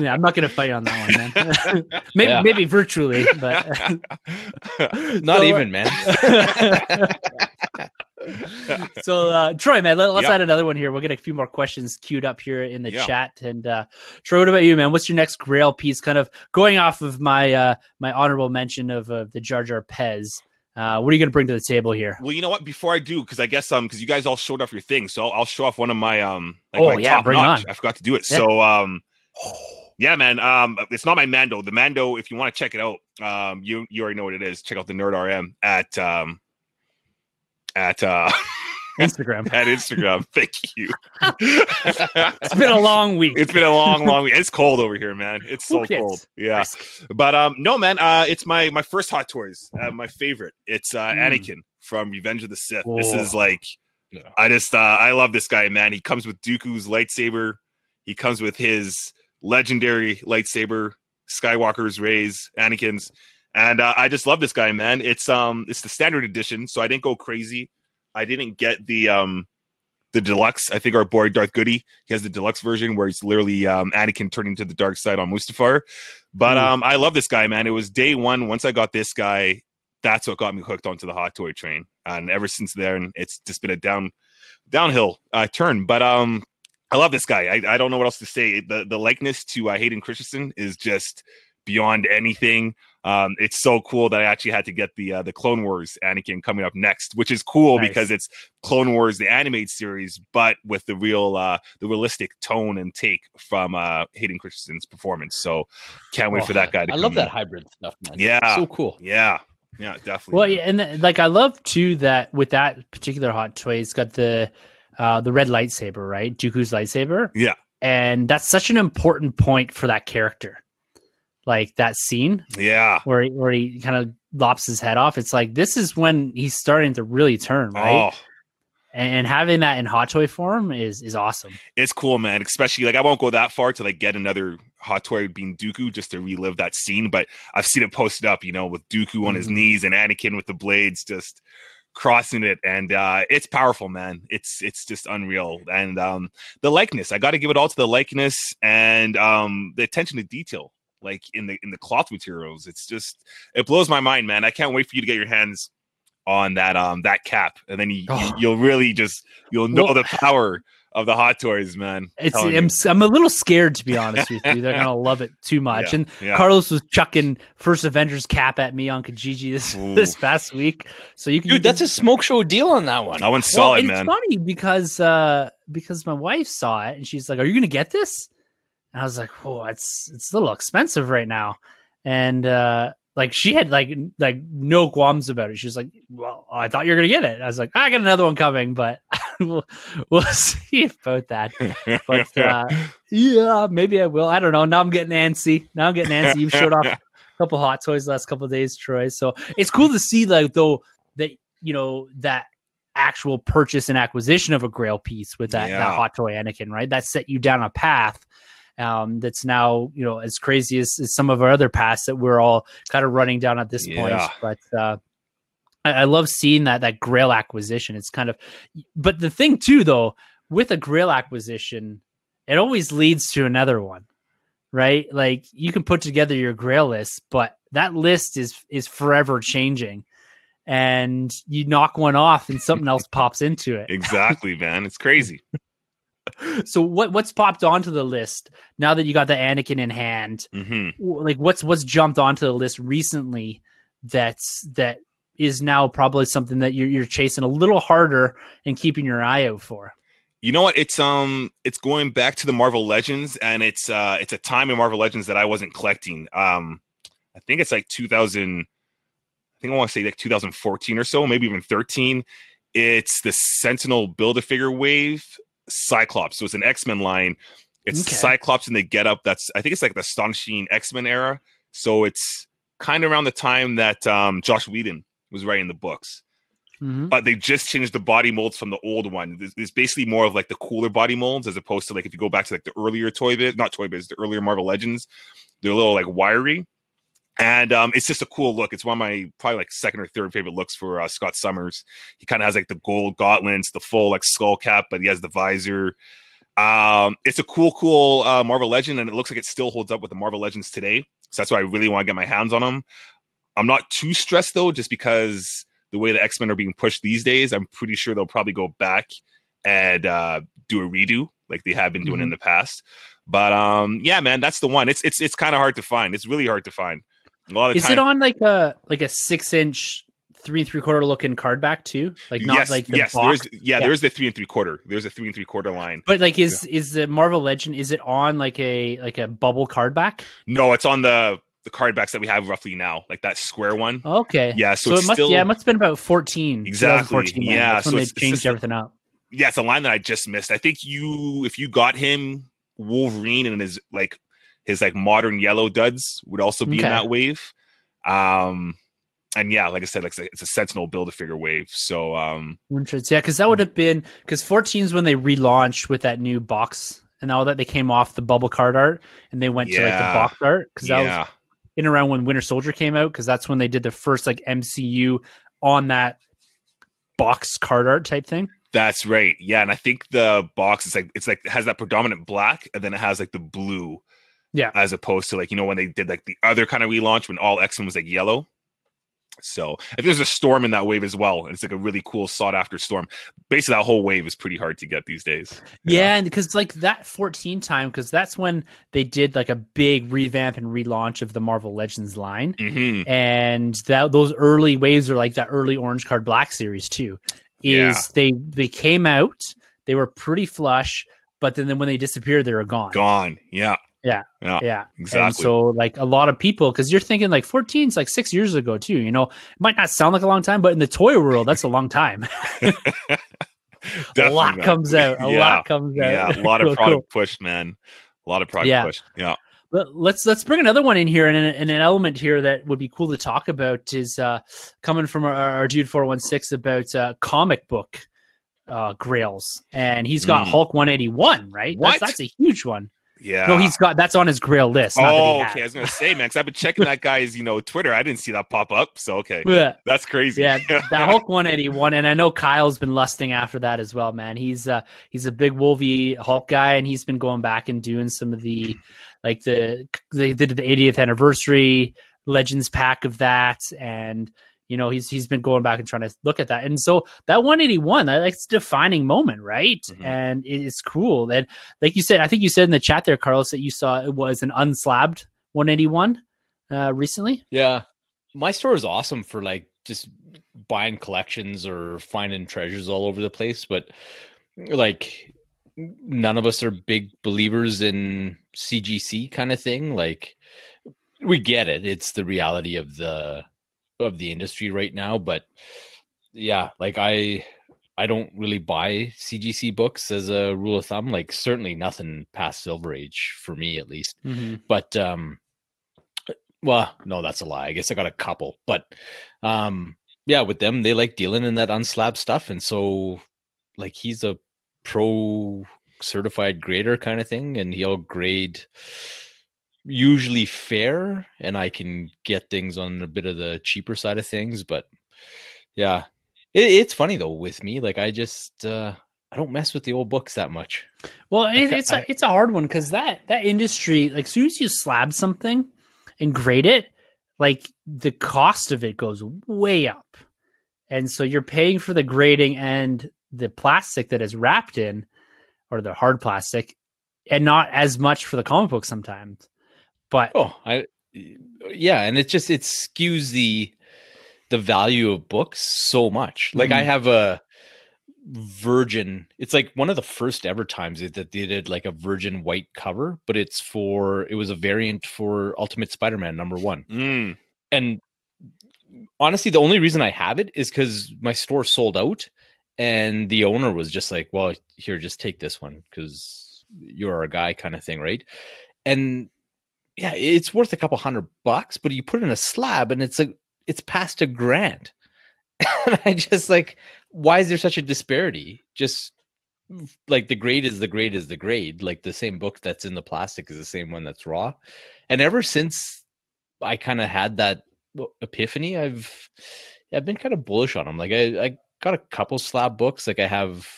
yeah, I'm not gonna fight on that one, man. maybe Yeah. maybe virtually, but Not So, even, man. so uh Troy, man, let, us Yep. add another one here. We'll get a few more questions queued up here in the Yeah. chat. And uh Troy, what about you, man? What's your next Grail piece? Kind of going off of my uh my honorable mention of uh, the Jar Jar Pez. Uh, what are you going to bring to the table here? Well, you know what? Before I do, because I guess um, because you guys all showed off your thing, so I'll, I'll show off one of my um. Like Oh, my yeah, bring notch. on. I forgot to do it. Yeah. So um, yeah, man. Um, it's not my Mando. The Mando, if you want to check it out, um, you you already know what it is. Check out the Nerd RM at um, at uh, Instagram. at Instagram. Thank you. It's been a long week. It's been a long, long week. It's cold over here, man. It's so cold. Yeah. But um, no, man. Uh, it's my my first Hot Toys. Uh, my favorite. It's uh, Mm. Anakin from Revenge of the Sith. This Oh. is like, Yeah. I just uh, I love this guy, man. He comes with Dooku's lightsaber. He comes with his legendary lightsaber, Skywalker's rays, Anakin's, and uh, I just love this guy, man. It's um, it's the standard edition, so I didn't go crazy. I didn't get the um, the deluxe. I think our boy Darth Goody he has the deluxe version where he's literally um, Anakin turning to the dark side on Mustafar. But Ooh. um, I love this guy, man. It was day one. Once I got this guy, that's what got me hooked onto the hot toy train, and ever since then, it's just been a down downhill uh, turn. But um, I love this guy. I, I don't know what else to say. The the likeness to uh, Hayden Christensen is just beyond anything. Um, it's so cool that I actually had to get the uh, the Clone Wars Anakin coming up next, which is cool Nice. because it's Clone Wars the animated series, but with the real uh, the realistic tone and take from uh, Hayden Christensen's performance. So can't wait Oh, for that guy to I come love in. that hybrid stuff, man. Yeah. so cool. Yeah, yeah, definitely. Well, yeah, and th- like I love too that with that particular hot toy, it's got the uh the red lightsaber, right? Dooku's lightsaber. Yeah. And that's such an important point for that character. Like that scene yeah, where he, where he kind of lops his head off. It's like this is when he's starting to really turn, right? oh, And having that in hot toy form is is awesome. it's cool, man. Especially like I won't go that far to like get another hot toy being Dooku just to relive that scene, but I've seen it posted up, you know, with Dooku on his Mhm. knees and Anakin with the blades just crossing it and uh it's powerful man it's it's just unreal and um the likeness i got to give it all to the likeness and um the attention to detail like in the in the cloth materials it's just it blows my mind man i can't wait for you to get your hands on that um that cap and then you, Oh. you will really just you'll know Well- the power of the hot toys man It's Telling you. I'm, s- I'm a little scared to be honest with you. They're gonna love it too much. Yeah, And yeah. Carlos was chucking first Avengers cap at me on Kijiji this Ooh. this past week. So you can Dude, that's a smoke show deal on that one. that one's well, solid it's funny because uh because my wife saw it and she's like, "Are you gonna get this?" And I was like, "Oh, it's it's a little expensive right now," and uh like she had like like no qualms about it. She was like, "Well, I thought you were gonna get it." I was like, "I got another one coming, but we'll we'll see about that." But uh, yeah, maybe I will. I don't know. Now I'm getting antsy. Now I'm getting antsy. You've showed off a couple hot toys the last couple of days, Troy. So it's cool to see like though that you know that actual purchase and acquisition of a grail piece with that, Yeah. that hot toy Anakin, right? That set you down a path um that's now you know as crazy as, as some of our other paths that we're all kind of running down at this point but uh I, I love seeing that that grail acquisition it's kind of but the thing too though with a grail acquisition it always leads to another one right? Like you can put together your grail list, but that list is is forever changing. And you knock one off and something else pops into it. Exactly, man. It's crazy. So what what's popped onto the list now that you got the Anakin in hand? hmm like what's what's jumped onto the list recently that's that is now probably something that you're, you're chasing a little harder and keeping your eye out for You know what? It's um, it's going back to the Marvel Legends, and it's uh, it's a time in Marvel Legends that I wasn't collecting. Um, I think it's like 2000. I think I want to say like 2014 or so, maybe even 13. It's the Sentinel Build a Figure wave Cyclops. So it's an X Men line. It's Okay. Cyclops in the getup. That's I think it's like the astonishing X Men era. So it's kind of around the time that um, Joss Whedon was writing the books Mhm. but they just changed the body molds from the old one. It's, it's basically more of like the cooler body molds as opposed to like if you go back to like the earlier Toy Biz, not Toy Biz, the earlier Marvel Legends, they're a little like wiry. And um, it's just a cool look. It's one of my probably like second or third favorite looks for uh, Scott Summers. He kind of has like the gold gauntlets, the full like skull cap, but he has the visor. Um, it's a cool, cool uh, Marvel Legend, and it looks like it still holds up with the Marvel Legends today. So that's why I really want to get my hands on them. I'm not too stressed though, just because the way the X Men are being pushed these days, I'm pretty sure they'll probably go back and uh, do a redo like they have been doing in the past. But um, yeah, man, that's the one. It's it's it's kind of hard to find. It's really hard to find. A lot of is time, it on like a like a six inch three and three quarter looking card back too like not yes, like the yes. box There's yeah, Yeah. there's the three and three quarter. There's a three and three quarter line. but like is is the marvel legend is it on like a like a bubble card back No, it's on the the card backs that we have roughly now, like that square one. okay Yeah, so, so, it must still yeah it must have been about 14 Exactly, 2014 then. yeah, That's when so they it's- it's changed just everything up yeah, it's a line that I just missed. I think you if you got him Wolverine and his like his like modern yellow duds would also be Okay. in that wave. Um and yeah, like I said, like it's a, Sentinel build a figure wave. So um Interesting. Yeah, because that would have been because 14 is when they relaunched with that new box and all that they came off the bubble card art and they went to like the box art because that was in around when Winter Soldier came out because that's when they did the first like MCU on that box card art type thing. that's right. Yeah, and I think the box is like it's like it has that predominant black and then it has like the blue. Yeah. As opposed to like, you know, when they did like the other kind of relaunch when all X-Men was like yellow. So if there's a storm in that wave as well, and it's like a really cool sought after storm. Basically, that whole wave is pretty hard to get these days. Yeah, and because like that 14 time because that's when they did like a big revamp and relaunch of the Marvel Legends line. hmm and that those early waves are like that early orange card black series too is Yeah. they they came out they were pretty flush but then, then when they disappeared they were gone Gone. Yeah. Yeah Yeah. Exactly. and so like a lot of people because you're thinking like 14 is like six years ago too you know it might not sound like a long time but in the toy world that's a long time a lot man. comes out a Yeah. lot comes out Yeah, a lot of Cool, product cool. push, man. A lot of product Yeah. push. Yeah. But let's let's bring another one in here, and, an- and an element here that would be cool to talk about is uh, coming from our, our dude four one six about uh, comic book uh, grails, and he's got Mm. Hulk one eighty one, right? What? That's, that's a huge one. Yeah. No, he's got that's on his grail list. not Oh, okay. I was gonna say, man, because I've been checking that guy's, you know, Twitter. I didn't see that pop up. So okay, Yeah. that's crazy. Yeah, that Hulk 181, and I know Kyle's been lusting after that as well, man. He's uh he's a big Wolvie Hulk guy, and he's been going back and doing some of the like the they did the 80th anniversary Legends pack of that, and you know he's he's been going back and trying to look at that, and so that 181, that a defining moment, right? Mhm. And it- it's cool that, like you said, I think you said in the chat there, Carlos, that you saw it was an unslabbed 181 uh recently. Yeah. My store is awesome for like just buying collections or finding treasures all over the place, but like none of us are big believers in CGC kind of thing. Like we get it. It's the reality of the of the industry right now, but yeah, like I I don't really buy CGC books as a rule of thumb. Like certainly nothing past Silver Age for me at least but um well no that's a lie i guess i got a couple but um yeah with them they like dealing in that unslabbed stuff and so like he's a pro certified grader kind of thing and he'll grade usually fair and i can get things on a bit of the cheaper side of things but yeah it, it's funny though with me like i just uh I don't mess with the old books that much. Well, it, it's I- a it's a hard one because that that industry, like, as soon as you slab something and grade it, like the cost of it goes way up, and so you're paying for the grading and the plastic that is wrapped in, or the hard plastic, and not as much for the comic book sometimes. But Oh, I yeah, and it just it skews the the value of books so much. Like I Mhm. have a virgin. It's like one of the first ever times that they did like a virgin white cover, but it's for it was a variant for Ultimate Spider-Man number 1. Mm. And honestly, the only reason I have it is cuz my store sold out and the owner was just like, "Well, here just take this one cuz you're a guy" kind of thing, right? And yeah, it's worth a couple hundred bucks, but you put it in a slab and it's a it's past a grand. and I just like, why is there such a disparity? Just mm, like the grade is the grade is the grade. Like the same book that's in the plastic is the same one that's raw. And ever since I kind of had that epiphany, I've I've been kind of bullish on them. Like I, I got a couple slab books. Like I have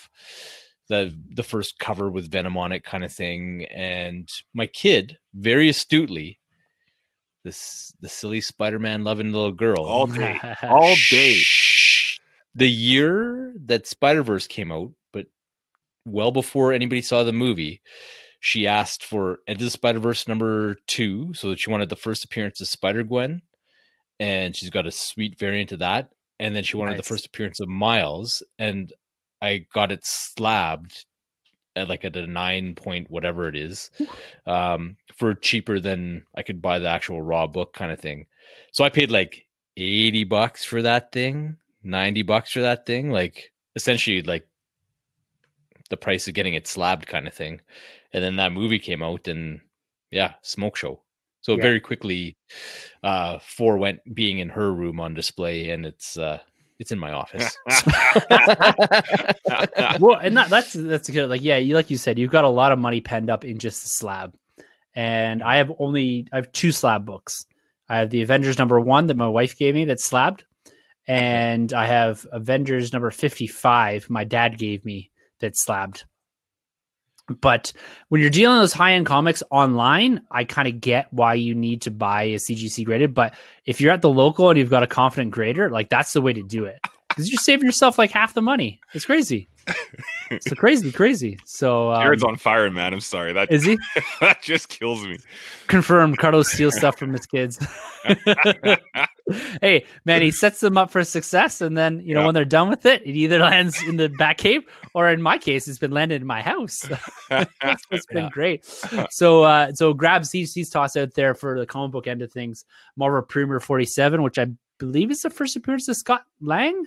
the the first cover with Venom on it, kind of thing. And my kid, very astutely, this the silly Spider-Man loving little girl. All day. All day. The year that Spider Verse came out, but well before anybody saw the movie, she asked for Into the Spider Verse number two, so that she wanted the first appearance of Spider Gwen, and she's got a sweet variant of that. And then she wanted Nice. the first appearance of Miles, and I got it slabbed at like at a nine point whatever it is, um, for cheaper than I could buy the actual raw book kind of thing. So I paid like 80 bucks for that thing, 90 bucks for that thing, like essentially like the price of getting it slabbed kind of thing. And then that movie came out and yeah, smoke show. So Yeah. very quickly uh four went being in her room on display and it's uh it's in my office. well, and that, that's that's good. Like, yeah, you like you said, you've got a lot of money penned up in just the slab, and I have only I have two slab books. I have the Avengers number one that my wife gave me that's slabbed, and I have Avengers number fifty five my dad gave me that's slabbed. But when you're dealing those high end comics online, I kind of get why you need to buy a CGC graded. But if you're at the local and you've got a confident grader, like that's the way to do it because you're saving yourself like half the money. It's crazy. It's crazy, crazy. So um, Jared's on fire, man. I'm sorry. That is he that just kills me. confirmed? Carlos steals stuff from his kids. hey, man, he sets them up for success, and then you know Yeah. when they're done with it, it either lands in the back cave or, in my case, it's been landed in my house. What's been Yeah. great. So, uh, so grabs he's he's tossed out there for the comic book end of things. Marvel Premiere forty seven, which I believe is the first appearance of Scott Lang,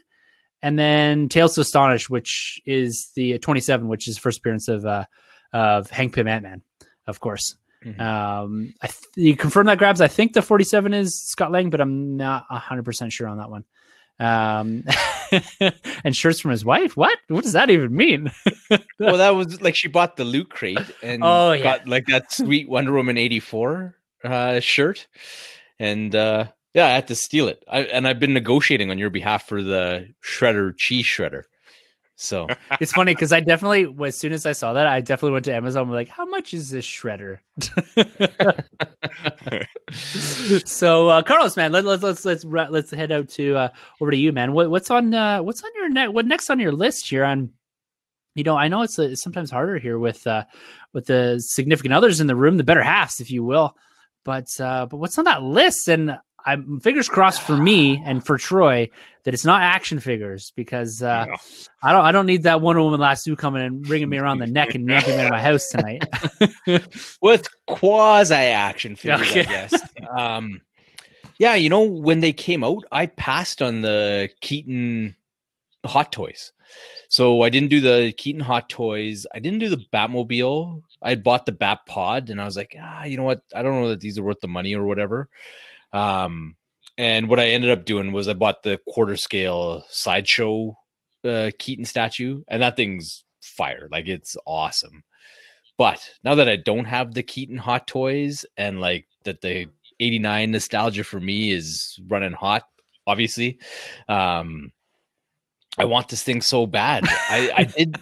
and then Tales to Astonish, which is the twenty seven, which is the first appearance of uh, of Hank Pym Ant Man, of course. Mhm. Um, I th- you confirm that grabs. I think the 47 is Scott Lang, but I'm not 100% sure on that one. Um, and shirts from his wife. What? What does that even mean? well, that was like she bought the loot crate and Oh, yeah. got like that sweet Wonder Woman 84 uh, shirt. And uh, yeah, I had to steal it. I, and I've been negotiating on your behalf for the shredder cheese shredder. So it's funny because I definitely, as soon as I saw that, I definitely went to Amazon. like, how much is this shredder? so, uh, Carlos, man, let, let's let's let's let's head out to uh, over to you, man. What, what's on uh, what's on your next? What next on your list here? On you know, I know it's, uh it's sometimes harder here with uh, with the significant others in the room, the better halves, if you will. But uh, but what's on that list? And I'm fingers crossed for me and for Troy that it's not action figures because uh, No. I don't I don't need that Wonder Woman lasso coming and bringing me around the neck and yanking me out of my house tonight. with quasi action figures, Okay. I guess. Um, yeah, you know, when they came out, I passed on the Keaton Hot Toys. So I didn't do the Keaton Hot Toys. I didn't do the Batmobile. I bought the Bat Pod, and I was like, ah, you know what? I don't know that these are worth the money or whatever. Um, and what I ended up doing was I bought the quarter scale sideshow uh, Keaton statue, and that thing's fire. Like it's awesome. But now that I don't have the Keaton Hot Toys and like that the 89 nostalgia for me is running hot, obviously. Um I want this thing so bad. I, I did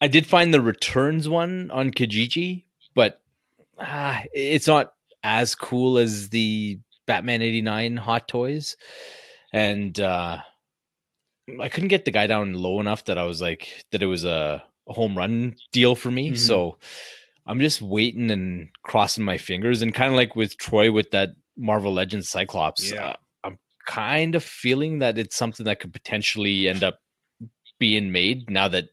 I did find the returns one on Kijiji, but uh, it's not as cool as the Batman 89 Hot Toys. And uh, I couldn't get the guy down low enough that I was like, that it was a, a home run deal for me. Mhm. So I'm just waiting and crossing my fingers. And kind of like with Troy with that Marvel Legends Cyclops, Yeah. uh, I'm kind of feeling that it's something that could potentially end up being made now that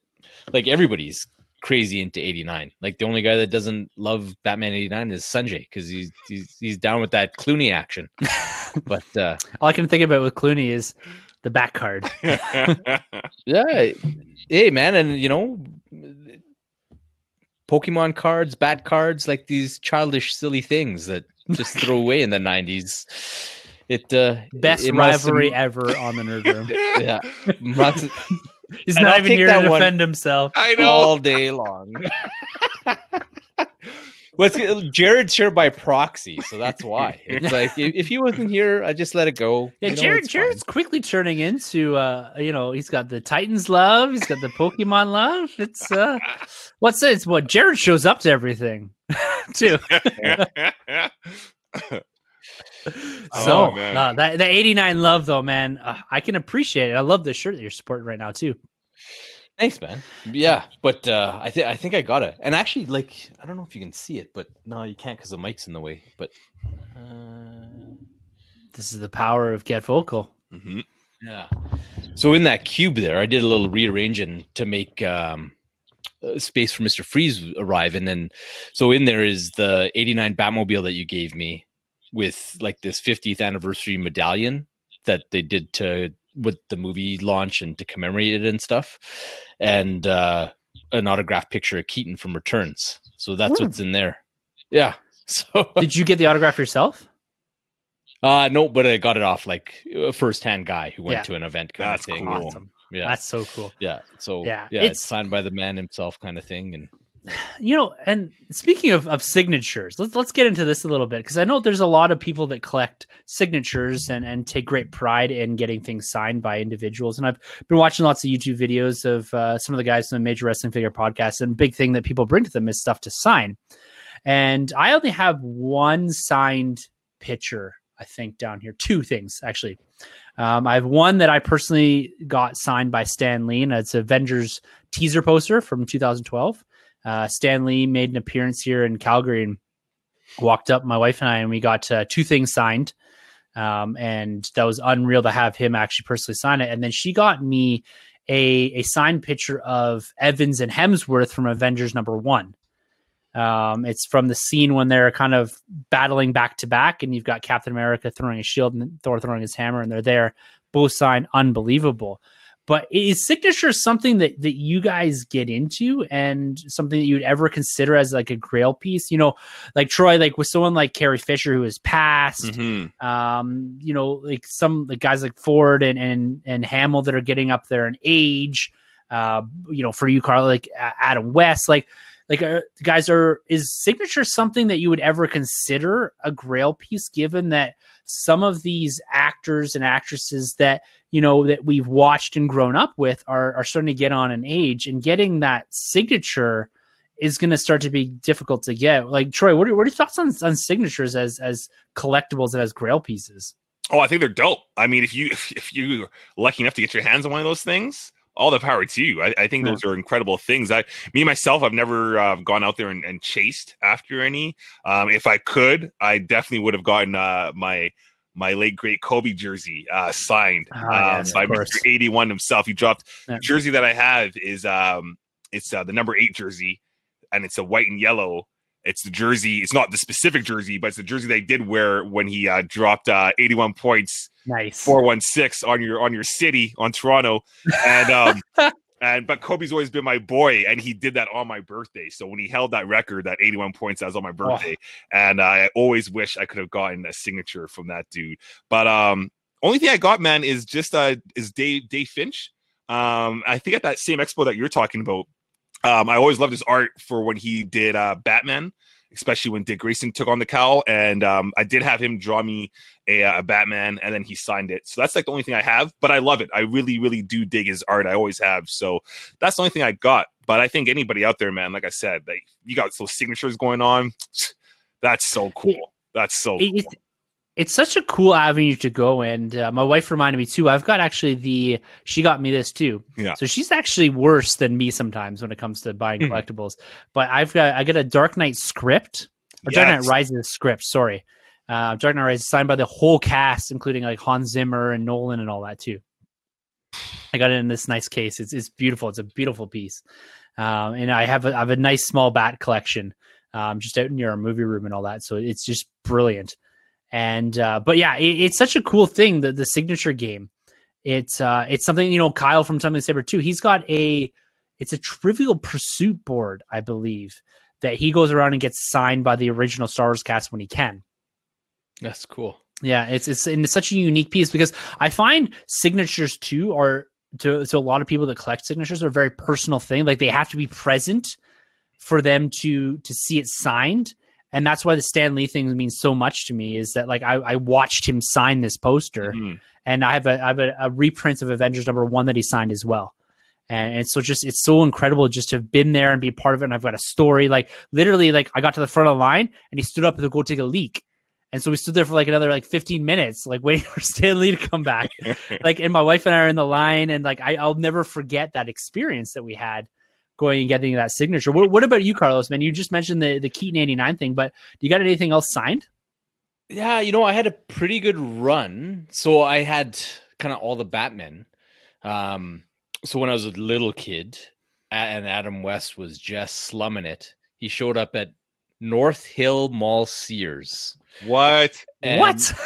like everybody's crazy into 89 like the only guy that doesn't love batman 89 is sanjay because he's, he's he's down with that clooney action but uh All I can think about with Clooney is the back card. yeah hey man and you know pokemon cards bat cards like these childish silly things that just throw away in the 90s it uh Best it must- rivalry ever on the nerd room. yeah must- He's And not I'll even here to defend himself. I know. all day long. What's Jared's here by proxy, so that's why. It's like if, if he wasn't here, I just let it go. Yeah, You know, Jared. it's fine. Jared's quickly turning into, uh, you know, he's got the Titans love, he's got the Pokemon love. It's uh, what's it? It's what Jared shows up to everything, too. So Oh, uh, that the eighty nine love though, man, uh, I can appreciate it. I love the shirt that you're supporting right now too. Thanks, man. Yeah, but uh, I think I think I got it. And actually, like I don't know if you can see it, but no, you can't because the mic's in the way. But uh, This is the power of GetVokl. Mhm. Yeah. So in that cube there, I did a little rearranging to make um, uh, space for Mister Freeze arrive, and then so in there is the '89 Batmobile that you gave me with like this 50th anniversary medallion that they did to with the movie launch and to commemorate it and stuff, and uh, an autographed picture of Keaton from Returns. So that's Hmm. what's in there. Yeah. So Did you get the autograph yourself? uh no, but I got it off like a first hand guy who went Yeah. to an event kind That's of thing. cool. Awesome. Yeah. That's so cool. Yeah. So Yeah, yeah, it's- it's, signed by the man himself, kind of thing. And You know, and speaking of, of signatures, let's let's get into this a little bit because I know there's a lot of people that collect signatures and and take great pride in getting things signed by individuals. And I've been watching lots of YouTube videos of uh, some of the guys from the Major Wrestling Figure podcast, and big thing that people bring to them is stuff to sign. And I only have one signed picture, I think, down here. Two things actually. Um, I have one that I personally got signed by Stan Lee, and it's Avengers teaser poster from 2012 uh, Stan Lee made an appearance here in Calgary and walked up, my wife and I, and we got uh, two things signed. Um, and that was unreal to have him actually personally sign it. And then she got me a, a signed picture of Evans and Hemsworth from Avengers number one. Um, it's from the scene when they're kind of battling back to back, and you've got Captain America throwing his shield and Thor throwing his hammer, and they're there, both signed, unbelievable but is signature something that that you guys get into and something that you'd ever consider as like a grail piece you know like troy like with someone like carrie fisher who has passed Mhm. um you know like some like guys like ford and and and hamill that are getting up there in age uh you know for you carl like adam west like like uh, guys are is signature something that you would ever consider a grail piece given that some of these actors and actresses that you know that we've watched and grown up with are are starting to get on an age and getting that signature is going to start to be difficult to get like troy what are, what are your thoughts on, on signatures as as collectibles and as grail pieces Oh, I think they're dope. I mean, if you if, you're lucky enough to get your hands on one of those things, all the power to you. I, I think Yeah. those are incredible things. I, me myself, I've never uh, gone out there and, and chased after any. Um, if I could, I definitely would have gotten uh, my my late great Kobe jersey uh, signed Ah, um, by course. Mr. Eighty One himself. He dropped Yeah. jersey that I have is um, it's uh, the number eight jersey, and it's a white and yellow. It's the jersey. It's not the specific jersey, but it's the jersey they did wear when he uh, dropped uh, 81 points nice 416 on your on your city on Toronto. And um and but Kobe's always been my boy and he did that on my birthday. So when he held that record, that 81 points, that was on my birthday. And I always wish I could have gotten a signature from that dude. But um only thing I got, man, is just uh is Dave Dave Finch. Um I think at that same expo that you're talking about, um I always loved his art for when he did uh Batman. Especially when Dick Grayson took on the cowl, and um, I did have him draw me a, a Batman, and then he signed it. So that's like the only thing I have, but I love it. I really, really do dig his art. I always have. So that's the only thing I got. But I think anybody out there, man, like I said, like you got those signatures going on. That's so cool. That's so cool. It's, such a cool avenue to go. And uh, my wife reminded me too. I've got actually the, she got me this too. Yeah. So she's actually worse than me sometimes when it comes to buying Mhm. collectibles. But I've got, I got a Dark Knight script, or Dark Knight Yes. Rises script, sorry. Uh, Dark Knight Rises signed by the whole cast, including like Hans Zimmer and Nolan and all that too. I got it in this nice case. It's it's beautiful. It's a beautiful piece, um, and I have a, I have a nice small bat collection, um, just out near our movie room and all that. So it's just brilliant. And uh, but yeah, it, it's such a cool thing the the signature game. It's uh, it's something you know Kyle from Something Saber too. He's got a it's a Trivial Pursuit board, I believe, that he goes around and gets signed by the original Star Wars cast when he can. That's cool. Yeah, it's it's and it's such a unique piece because I find signatures too are to to a lot of people that collect signatures are a very personal thing. Like they have to be present for them to to see it signed. And that's why the Stan Lee thing means so much to me is that like I, I watched him sign this poster Mhm. and I have a I have a, a reprint of Avengers number one that he signed as well. And it's so just it's so incredible just to have been there and be part of it. And I've got a story. Like literally, like I got to the front of the line and he stood up to go take a leak. And so we stood there for like another like 15 minutes, like waiting for Stan Lee to come back. like, and my wife and I are in the line, and like I, I'll never forget that experience that we had going and getting that signature. What, what about you, Carlos? Man, you just mentioned the the Keaton 89 thing, but you got anything else signed? Yeah, you know, I had a pretty good run. So I had kind of all the Batmen. Um, so when I was a little kid and Adam West was just slumming it, he showed up at North Hill Mall Sears. What? And- what?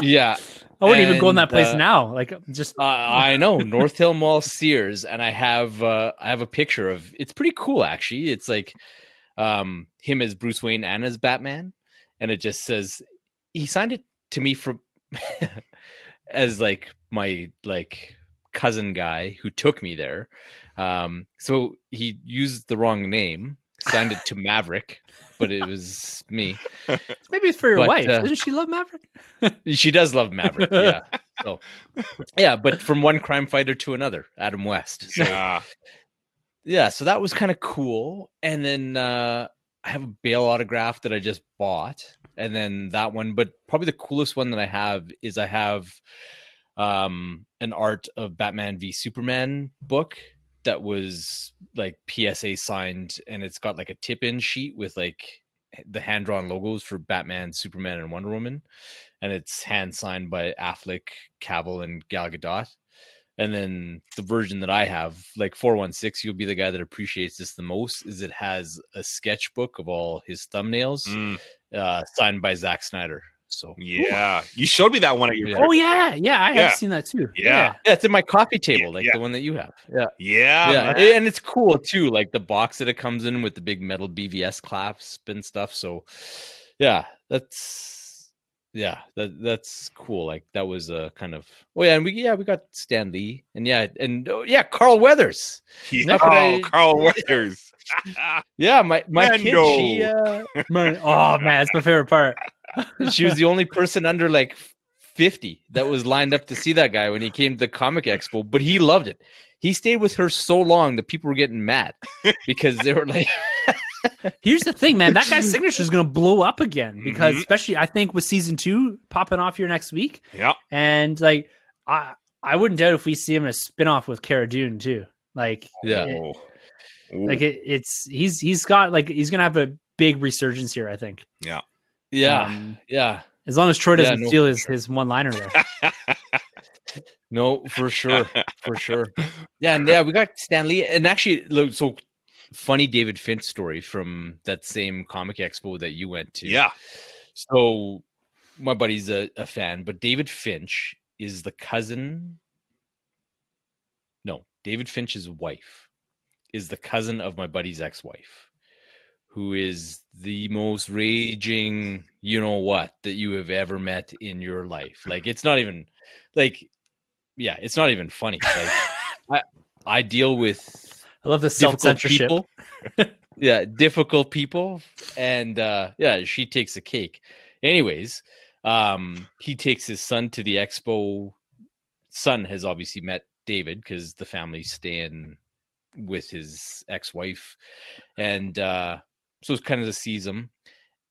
Yeah. I wouldn't even go in that place uh, now. Like just Uh, I know North Hill Mall Sears, and I have uh, I have a picture of. It's pretty cool, actually. It's like um, him as Bruce Wayne and as Batman, and it just says he signed it to me for as like my like cousin guy who took me there. Um, so he used the wrong name, signed it to Maverick, but it was me. maybe it's for your but, wife. uh, Doesn't she love Maverick? She does love Maverick, yeah. So, yeah, but from one crime fighter to another, Adam West. So, Yeah. yeah, so that was kind of cool. And then uh, I have a Bale autograph that I just bought, and then that one. But probably the coolest one that I have is I have um, an art of Batman v Superman book that was like PSA signed, and it's got like a tip-in sheet with like the hand-drawn logos for Batman, Superman, and Wonder Woman, and it's hand signed by Affleck, Cavill, and Gal Gadot. And then the version that I have, like 416, you'll be the guy that appreciates this the most, is it has a sketchbook of all his thumbnails Mm, uh, signed by Zack Snyder. So yeah. You showed me that one at your Yeah. Oh yeah, yeah, I have seen that too. Yeah. yeah, it's in my coffee table, like yeah. the one that you have. Yeah. Yeah. yeah, and it's cool too, like the box that it comes in with the big metal BVS clasp and stuff. So, yeah, that's yeah, that that's cool. Like that was a kind of oh yeah, and we yeah we got Stan Lee and yeah and oh, yeah Carl Weathers. Yeah. Oh, I- Carl Weathers. Yeah, my my kid, she uh, Man, oh man, that's my favorite part. she was the only person under like 50 that was lined up to see that guy when he came to the comic expo but he loved it he stayed with her so long that people were getting mad because they were like Here's the thing, man. That guy's signature is going to blow up again because, Mhm. especially, I think with season two popping off here next week, yeah. and like, I I wouldn't doubt if we see him in a spinoff with Cara Dune too. Like, Yeah. it- Oh. like it, it's he's he's got like he's gonna have a big resurgence here. I think. yeah Um, yeah as long as Troy doesn't no, steal for his, his one liner there. no for sure for sure yeah and yeah we got Stan Lee and actually look so funny david finch story from that same comic expo that you went to yeah. So my buddy's a, a fan, but David Finch is the cousin. No, David Finch's wife is the cousin of my buddy's ex-wife, who is the most raging, you know what, that you have ever met in your life. Like it's not even like yeah, it's not even funny. Like I, I deal with I love the self difficult censorship. people. yeah, difficult people. And uh yeah, she takes a cake. Anyways, um he takes his son to the expo. Son has obviously met David because the family stay in with his ex-wife, and uh, so it's kind of sees him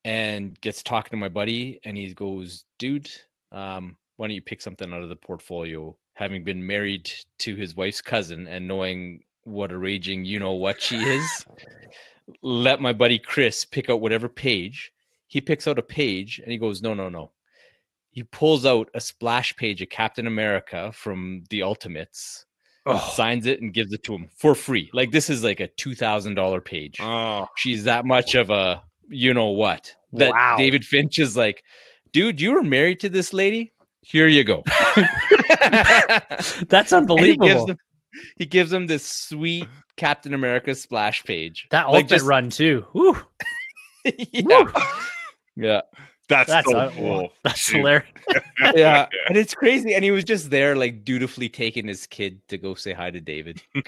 and gets talking to my buddy, and he goes, "Dude, um, why don't you pick something out of the portfolio?" Having been married to his wife's cousin and knowing what a raging you know what she is, let my buddy Chris pick out whatever page. He picks out a page and he goes, No, no, no. He pulls out a splash page of Captain America from the Ultimates, Oh, signs it, and gives it to him for free. Like this is like a two thousand dollar page. Oh, She's that much of a you know what. That Wow. David Finch is like, dude, you were married to this lady? Here you go. that's And he gives unbelievable. them he gives them this sweet Captain America splash page. that Like, ultimate just- run too. Yeah. yeah. That's, That's so cool. that's dude. hilarious. Yeah. And it's crazy. And he was just there, like dutifully taking his kid to go say hi to David.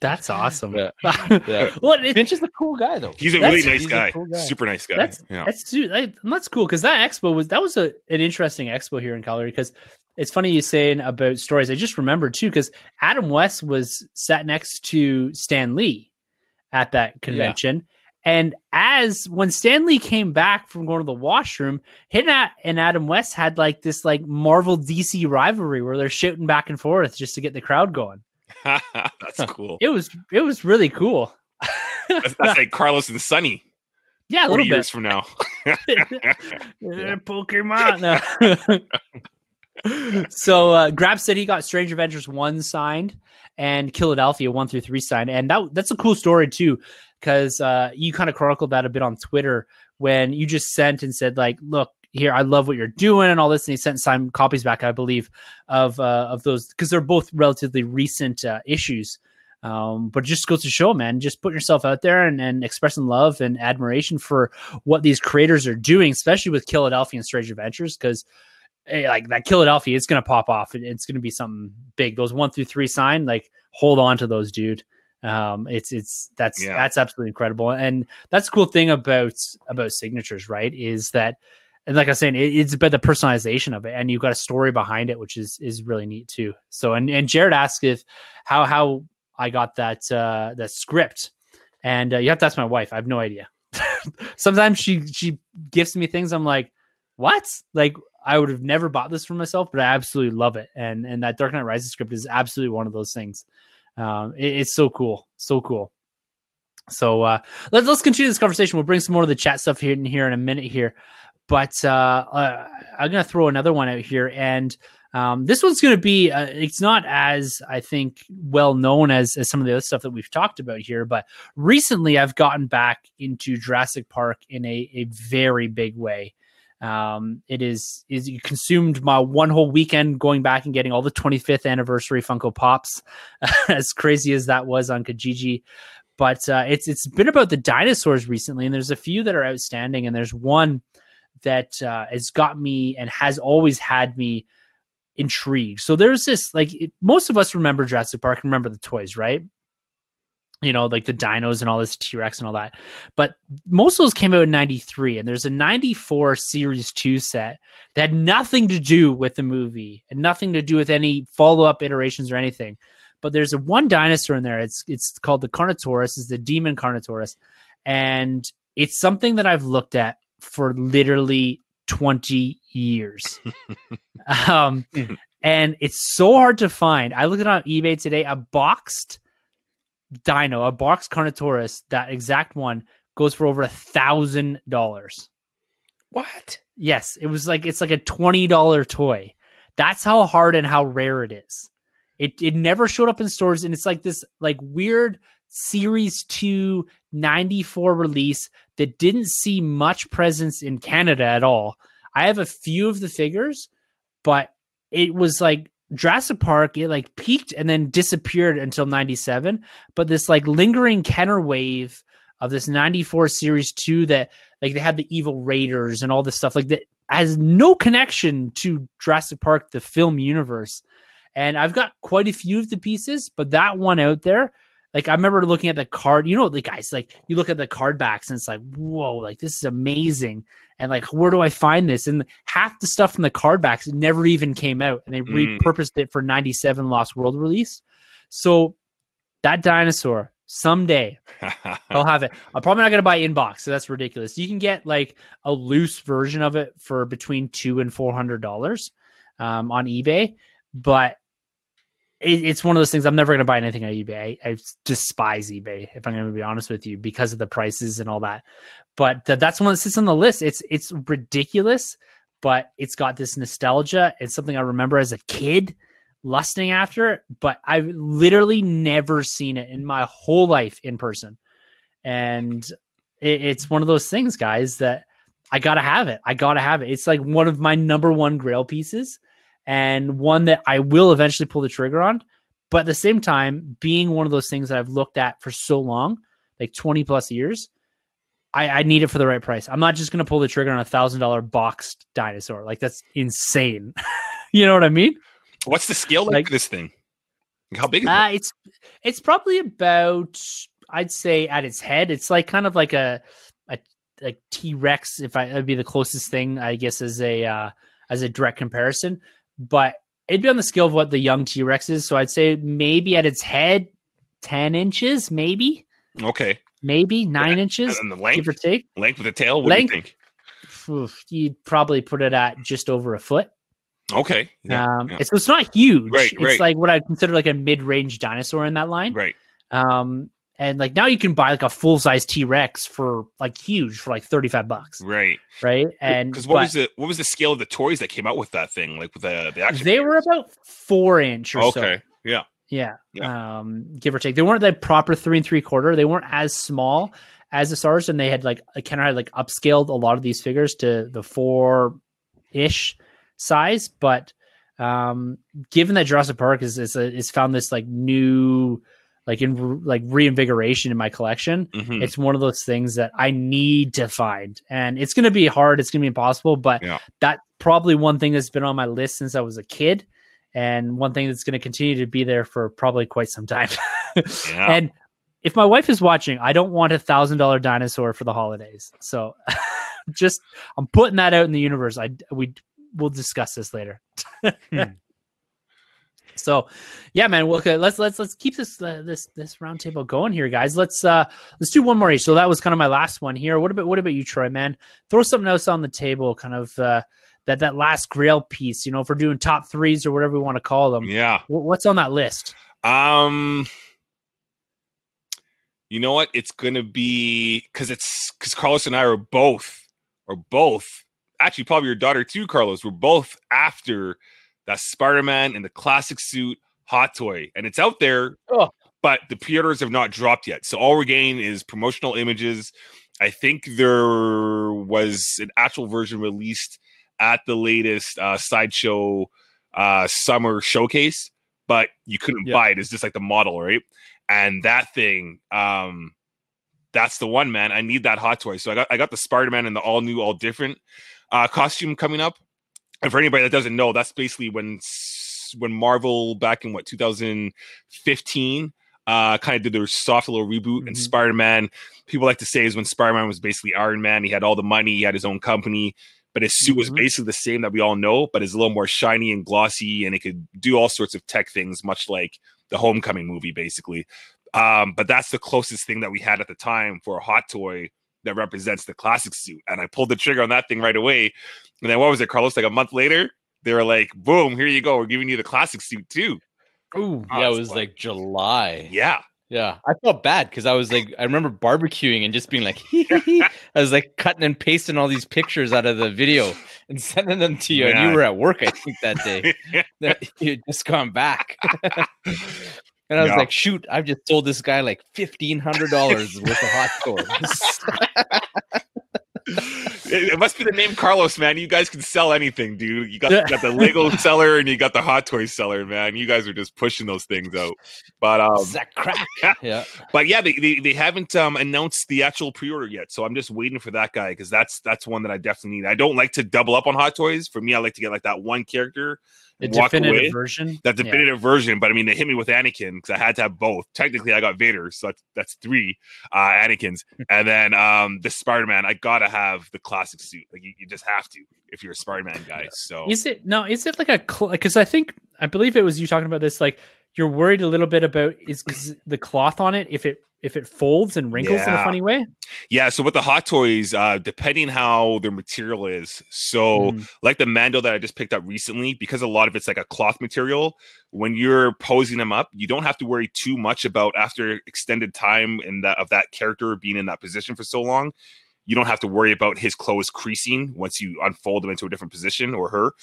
That's awesome. Yeah. Yeah. well, it, Finch is a cool guy though. He's a That's- really nice guy. cool guy. Super nice guy. That's- yeah. That's dude, that- that's cool because that expo was that was a an interesting expo here in Calgary because it's funny you saying about stories. I just remembered too because Adam West was sat next to Stan Lee at that convention. And as when Stan Lee came back from going to the washroom, him and- Adam West had like this like Marvel DC rivalry where they're shooting back and forth just to get the crowd going. that's cool. It was it was really cool. That's, that's like Carlos and Sonny Yeah, a little years bit. from now. Pokemon. So uh, Grab said he got Strange Adventures one signed and Philadelphia one through three signed, and that that's a cool story too, because uh, you kind of chronicled that a bit on Twitter when you just sent and said like, look. Here, I love what you're doing and all this, and he sent signed copies back, I believe, of uh, of those because they're both relatively recent uh, issues. Um, but just goes to show, man, just put yourself out there and, and expressing love and admiration for what these creators are doing, especially with Philadelphia and Strange Adventures, because like that Philadelphia, it's gonna pop off. It- it's gonna be something big. Those one through three sign, like hold on to those, dude. Um, it's it's that's Yeah. that's absolutely incredible, and that's the cool thing about about signatures, right? Is that and like I was saying, it, it's about the personalization of it, and you've got a story behind it, which is is really neat too. So, and and Jared asked if how how I got that uh that script, and uh, you have to ask my wife. I have no idea. Sometimes she she gifts me things. I'm like, what? Like I would have never bought this for myself, but I absolutely love it. And and that Dark Knight Rises script is absolutely one of those things. Um, it- it's so cool, so cool. So uh, let's let's continue this conversation. We'll bring some more of the chat stuff here in here in a minute here, but uh, uh, I'm gonna throw another one out here, and um, this one's gonna be uh, it's not as I think well known as as some of the other stuff that we've talked about here, but recently I've gotten back into Jurassic Park in a a very big way. Um, it is is you consumed my one whole weekend going back and getting all the 25th anniversary Funko Pops, as crazy as that was on Kijiji. But uh, it's it's been about the dinosaurs recently, and there's a few that are outstanding, and there's one that uh, has got me and has always had me intrigued. So there's this like it, most of us remember Jurassic Park, and remember the toys, right? You know, like the dinos and all this T Rex and all that. But most of those came out in 93 and there's a 94 series 2 set that had nothing to do with the movie and nothing to do with any follow-up iterations or anything. But there's a one dinosaur in there. It's it's called the carnotaurus is the demon carnotaurus. And it's something that i've looked at for literally 20 years. Um and it's so hard to find. I looked it on ebay today a boxed dino a box carnotaurus that exact one goes for over a thousand dollars. What? Yes, it was like it's like a twenty dollar toy. That's how hard and how rare it is. It it never showed up in stores, and it's like this like weird series 2 94 release that didn't see much presence in Canada at all. I have a few of the figures, but it was like Jurassic Park, it like peaked and then disappeared until 97. But this like lingering Kenner wave of this 94 series 2 that like they had the evil raiders and all this stuff like that has no connection to Jurassic Park, the film universe. And I've got quite a few of the pieces, but that one out there, like I remember looking at the card, you know, the guys like you look at the card backs and it's like, whoa, like this is amazing. And like, where do I find this? And half the stuff from the card backs never even came out, and they Mm. repurposed it for 97 Lost World release. So that dinosaur someday I'll have it. I'm probably not gonna buy inbox, so that's ridiculous. You can get like a loose version of it for between two and four hundred dollars um, on eBay, but it, it's one of those things. I'm never gonna buy anything on eBay. I, I despise eBay if I'm gonna be honest with you because of the prices and all that. But th- that's one that sits on the list. It's it's ridiculous, but it's got this nostalgia. It's something I remember as a kid lusting after it, but I've literally never seen it in my whole life in person. And it, it's one of those things, guys, that I gotta have it. I gotta have it. It's like one of my number one grail pieces and one that I will eventually pull the trigger on. But at the same time, being one of those things that I've looked at for so long, like 20 plus years, I, I need it for the right price. I'm not just gonna pull the trigger on a thousand dollar boxed dinosaur. Like that's insane. you know what I mean? What's the scale like, Like- this thing? How big is Uh, it's it's probably about I'd say at its head, it's like kind of like a a like T Rex. If I would be the closest thing, I guess as a uh, as a direct comparison, but it'd be on the scale of what the young T Rex is. So I'd say maybe at its head, ten inches, maybe? Okay. Maybe nine inches, And the give length, or take. length with the tail. What Length? do you think? Oof, You'd probably put it at just over a foot. Okay. Yeah. um, yeah. it's, it's not huge. Right, it's right. like what I consider like a mid-range dinosaur in that line. Right. Um, and like now you can buy like a full size T Rex for like huge for like 35 bucks, Right. right? And Because what but was the what was the scale of the toys that came out with that thing? Like with the the action. they were about four inch or so. okay. Yeah. Yeah. Yeah. Um, give or take. They weren't the proper three and three quarter. They weren't as small as the stars, and they had like Kenner had like upscaled a lot of these figures to the four ish size. But um, given that Jurassic Park is is, is found this like new like in like reinvigoration in my collection, Mhm. it's one of those things that I need to find, and it's going to be hard. It's going to be impossible, but Yeah. that probably one thing that's been on my list since I was a kid, and one thing that's going to continue to be there for probably quite some time. Yeah. And if my wife is watching, I don't want a thousand dollar dinosaur for the holidays. So, just I'm putting that out in the universe. I we we'll discuss this later. Hmm. So, yeah, man. Well, okay, let's let's let's keep this uh, this this roundtable going here, guys. Let's uh let's do one more each. So that was kind of my last one here. What about what about you, Troy? Man, throw something else on the table. Kind of uh that that last grail piece. You know, if we're doing top threes or whatever we want to call them. yeah. wh- What's on that list? Um, you know what? It's gonna be because it's because Carlos and I are both, are both actually probably your daughter too, Carlos. We're both after that Spider-Man in the classic suit hot toy, and it's out there, Oh. but the pre-orders have not dropped yet. So all we're getting is promotional images. I think there was an actual version released at the latest uh, sideshow uh, summer showcase, but you couldn't Yeah. buy it. It's just like the model, right? And that thing, um, that's the one, man. I need that hot toy. So I got I got the Spider Man and the all new, all different uh, costume coming up. And for anybody that doesn't know, that's basically when when Marvel back in what 2015 uh, kind of did their soft little reboot. And Mhm. Spider Man, people like to say, is when Spider Man was basically Iron Man. He had all the money, he had his own company. But his suit was Mhm. basically the same that we all know, but it's a little more shiny and glossy, and it could do all sorts of tech things, much like the Homecoming movie, basically. Um, but that's the closest thing that we had at the time for a hot toy that represents the classic suit. And I pulled the trigger on that thing right away. And then what was it, Carlos? Like a month later, they were like, boom, here you go. We're giving you the classic suit too. Ooh, Oh, yeah, it was fun. like July. Yeah. Yeah, I felt bad because I was like, I remember barbecuing and just being like, I was like cutting and pasting all these pictures out of the video and sending them to you. And you were at work, I think, that day. that you had just gone back. and I was Yeah. like, shoot, I've just sold this guy like fifteen hundred dollars worth of hot toys. It, it must be the name Carlos, man. You guys can sell anything, dude. You got, you got the Lego seller and you got the hot toy seller, man. You guys are just pushing those things out. But um, that crack? Yeah. but yeah, they, they, they haven't um, announced the actual pre-order yet, so I'm just waiting for that guy because that's that's one that I definitely need. I don't like to double up on hot toys. For me, I like to get like that one character, the definitive away. version. that Yeah. definitive version. But I mean, they hit me with Anakin because I had to have both. Technically, I got Vader, so that's that's three uh, Anakin's, and then um, the Spider Man. I gotta have the classic suit. Like you, you just have to if you're a Spider Man guy. So Is it no? Is it like a because I think I believe it was you talking about this like you're worried a little bit about is because the cloth on it if it if it folds and wrinkles in a funny way. Yeah, so with the hot toys, uh, depending how their material is, so Mm. like the Mando that I just picked up recently, because a lot of it's like a cloth material. When you're posing them up, you don't have to worry too much about after extended time in that of that character being in that position for so long. You don't have to worry about his clothes creasing once you unfold them into a different position or her.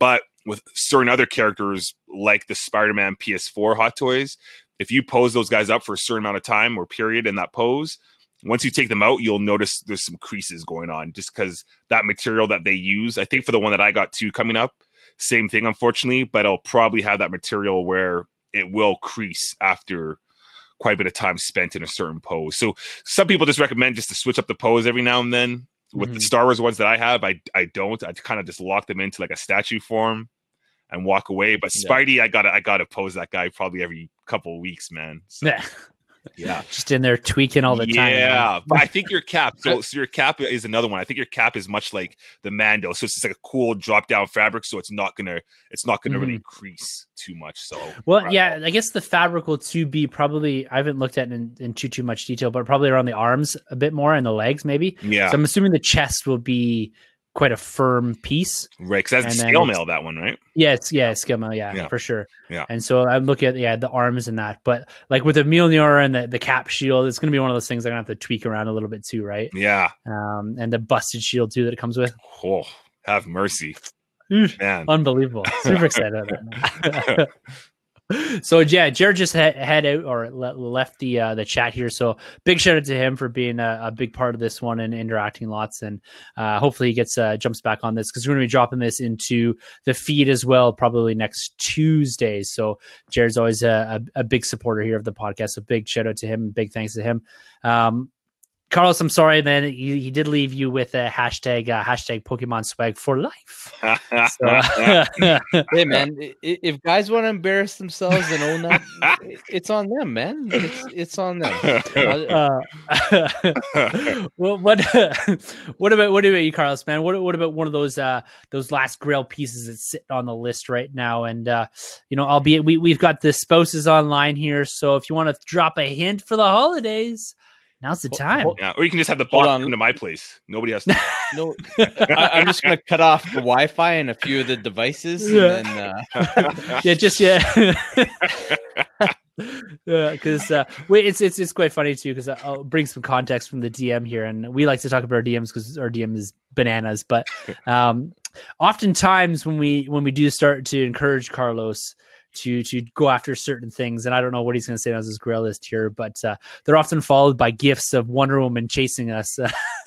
But with certain other characters, like the Spider-Man PS4 hot toys, if you pose those guys up for a certain amount of time or period in that pose, once you take them out, you'll notice there's some creases going on just because that material that they use. I think for the one that I got too coming up, same thing, unfortunately, but I'll probably have that material where it will crease after quite a bit of time spent in a certain pose. So some people just recommend just to switch up the pose every now and then. With the Mhm. Star Wars ones that I have, I I don't. I kind of just lock them into like a statue form and walk away. But Yeah. Spidey, I gotta I gotta pose that guy probably every couple of weeks, man. So, Yeah. yeah. Just in there tweaking all the time. Yeah, but I think your cap. So, so your cap is another one. I think your cap is much like the Mando. So it's just like a cool drop down fabric. So it's not gonna it's not gonna really mm-hmm. crease too much. So Well, yeah, I guess the fabric will to be probably I haven't looked at it in, in too too much detail, but probably around the arms a bit more and the legs maybe. yeah, So I'm assuming the chest will be quite a firm piece. right. Because that's scale mail that one, right? Yeah, it's yeah, Skimma, yeah, Yeah. for sure. Yeah. And so I'm looking at yeah the arms and that, but like with the Mjolnir and the, the cap shield, it's gonna be one of those things I'm gonna have to tweak around a little bit too, right? Yeah. Um, and the busted shield too that it comes with. Oh, have mercy, man. Unbelievable. Super excited about that. so yeah, Jared just head, head out or le- left the uh, the chat here. So big shout out to him for being a, a big part of this one and interacting lots. And uh, hopefully he gets uh, jumps back on this because we're going to be dropping this into the feed as well, probably next Tuesday. So Jared's always a, a, a big supporter here of the podcast. So big shout out to him. Big thanks to him. Um, Carlos, I'm sorry, man. He, he did leave you with a hashtag uh, hashtag Pokemon swag for life. So, Hey man, i- i- if guys want to embarrass themselves and own that, it's on them, man. It's it's on them. Uh, well, what what about what about you, Carlos? Man, what what about one of those uh those last Grail pieces that's sitting on the list right now? And uh, you know, albeit we we've got the spouses online here, so if you want to drop a hint for the holidays, now's the Ho- time. ho- yeah, or you can just have the Hold box on. come to my place. Nobody has to. no, I, I'm just gonna cut off the Wi-Fi and a few of the devices, Yeah. and then uh, yeah, just yeah. Yeah, because uh, wait, it's it's it's quite funny too. Because I'll bring some context from the DM here, and we like to talk about our DMs because our DM is bananas. But um, oftentimes when we when we do start to encourage Carlos to to go after certain things, and I don't know what he's going to say on his grail list here, but uh, they're often followed by gifts of Wonder Woman chasing us.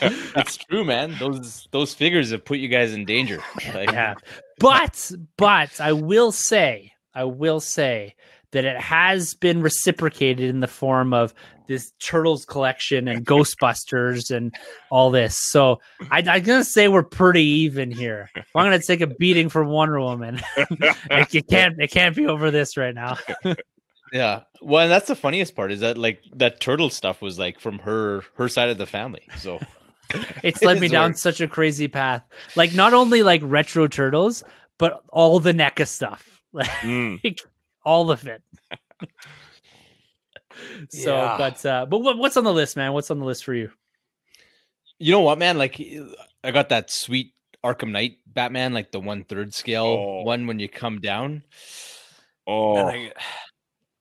it's true, man. Those those figures have put you guys in danger. Like, yeah. But but I will say, I will say that it has been reciprocated in the form of this turtles collection and Ghostbusters and all this. So I, I'm gonna say we're pretty even here. I'm gonna take a beating from Wonder Woman. like it can't it can't be over this right now. Yeah. Well, and that's the funniest part is that like that turtle stuff was like from her her side of the family. So It's led me down weird. such a crazy path. Like not only like retro turtles, but all the NECA stuff. Like Mm. All of it. so, Yeah. but uh, but what, what's on the list, man? What's on the list for you? you know what, man? Like I got that sweet Arkham Knight Batman, like the one third scale Oh. one when you come down. Oh, I-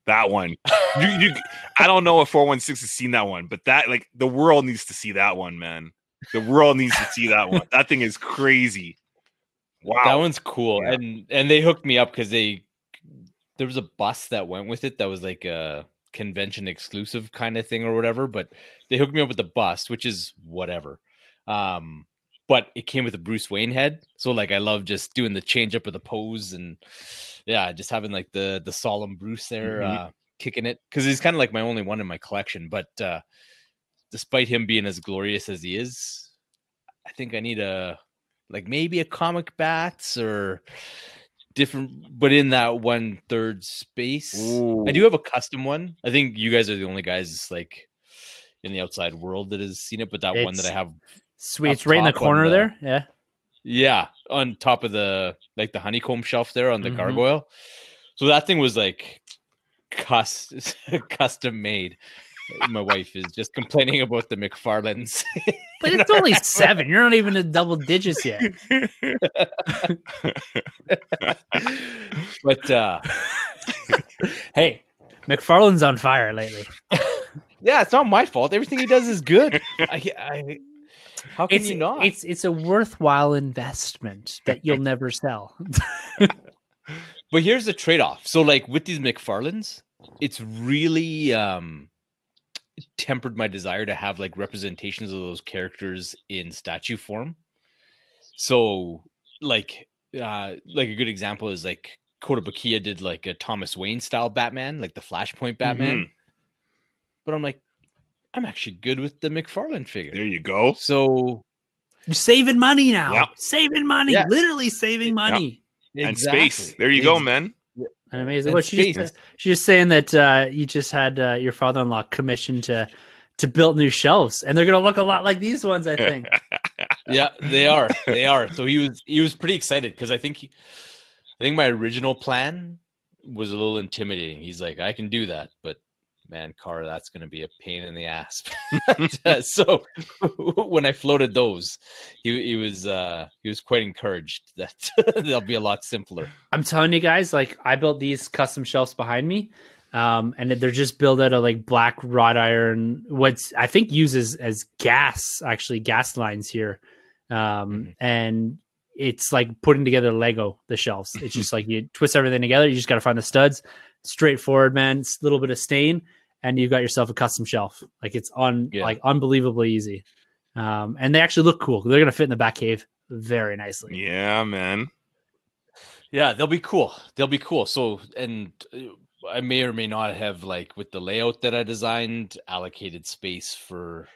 that one. You, you, I don't know if 416 has seen that one, but that like the world needs to see that one, man. The world needs to see that one. That thing is crazy. Wow. That one's cool, Yeah. and and they hooked me up because they there was a bus that went with it that was like a convention exclusive kind of thing or whatever. But they hooked me up with the bus, which is whatever. Um, but it came with a Bruce Wayne head, so like I love just doing the change up of the pose and yeah, just having like the the solemn Bruce there Mhm. uh, kicking it because he's kind of like my only one in my collection. But uh, despite him being as glorious as he is, I think I need a like maybe a comic bats or different but in that one third space i do have a custom one i think you guys are the only guys like in the outside world that has seen it but that one that i have Sweet, it's right in the corner the- there. Yeah, Yeah, on top of the like the honeycomb shelf there on the Mhm. gargoyle. So that thing was like custom custom made. My wife is just complaining about the McFarlanes. But it's only seven. You're not even in double digits yet. but uh Hey, McFarlane's on fire lately. yeah, it's not my fault. Everything he does is good. I, I how can It's you not? it's it's a worthwhile investment that you'll never sell. But here's the trade-off. So like with these McFarlanes, it's really um tempered my desire to have like representations of those characters in statue form. So like uh like a good example is like Kotobukiya did like a Thomas Wayne style Batman, like the Flashpoint Batman. But I'm like, I'm actually good with the McFarlane figure. There you go. So You're saving money now. Yep. Saving money. Yeah. Literally saving money. And space. There you go, man. And amazing. Well, she's just, she's just saying that uh, you just had uh, your father-in-law commissioned to to build new shelves, and they're gonna look a lot like these ones. I think. yeah, they are. They are. So he was he was pretty excited because I think he, I think my original plan was a little intimidating. He's like, I can do that, but man, car, that's going to be a pain in the ass. so when I floated those, he he was uh he was quite encouraged that they'll be a lot simpler. I'm telling you guys, like I built these custom shelves behind me, um, and they're just built out of like black wrought iron. What's I think uses as gas, actually gas lines here, um, Mhm. and it's like putting together Lego. The shelves. It's just like you twist everything together. You just got to find the studs. Straightforward, man. It's a little bit of stain, and you've got yourself a custom shelf. Like it's on Yeah. like unbelievably easy, um, and they actually look cool. They're gonna fit in the back cave very nicely. Yeah, man. Yeah, they'll be cool. They'll be cool. So, and uh, I may or may not have like with the layout that I designed allocated space for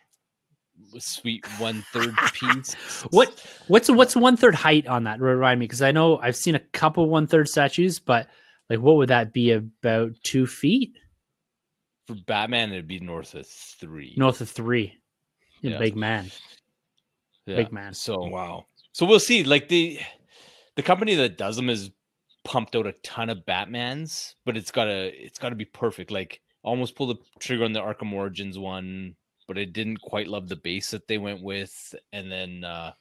a sweet one third piece. What what's what's one third height on that? Remind me, because I know I've seen a couple one third statues, but like what would that be? About two feet, for Batman? It'd be north of three. north of three. Yeah. Big man. Yeah. big man. So, Wow. so we'll see. Like the the company that does them is pumped out a ton of Batmans, but it's gotta it's gotta be perfect. Like almost pulled the trigger on the Arkham Origins one, but I didn't quite love the base that they went with. And then uh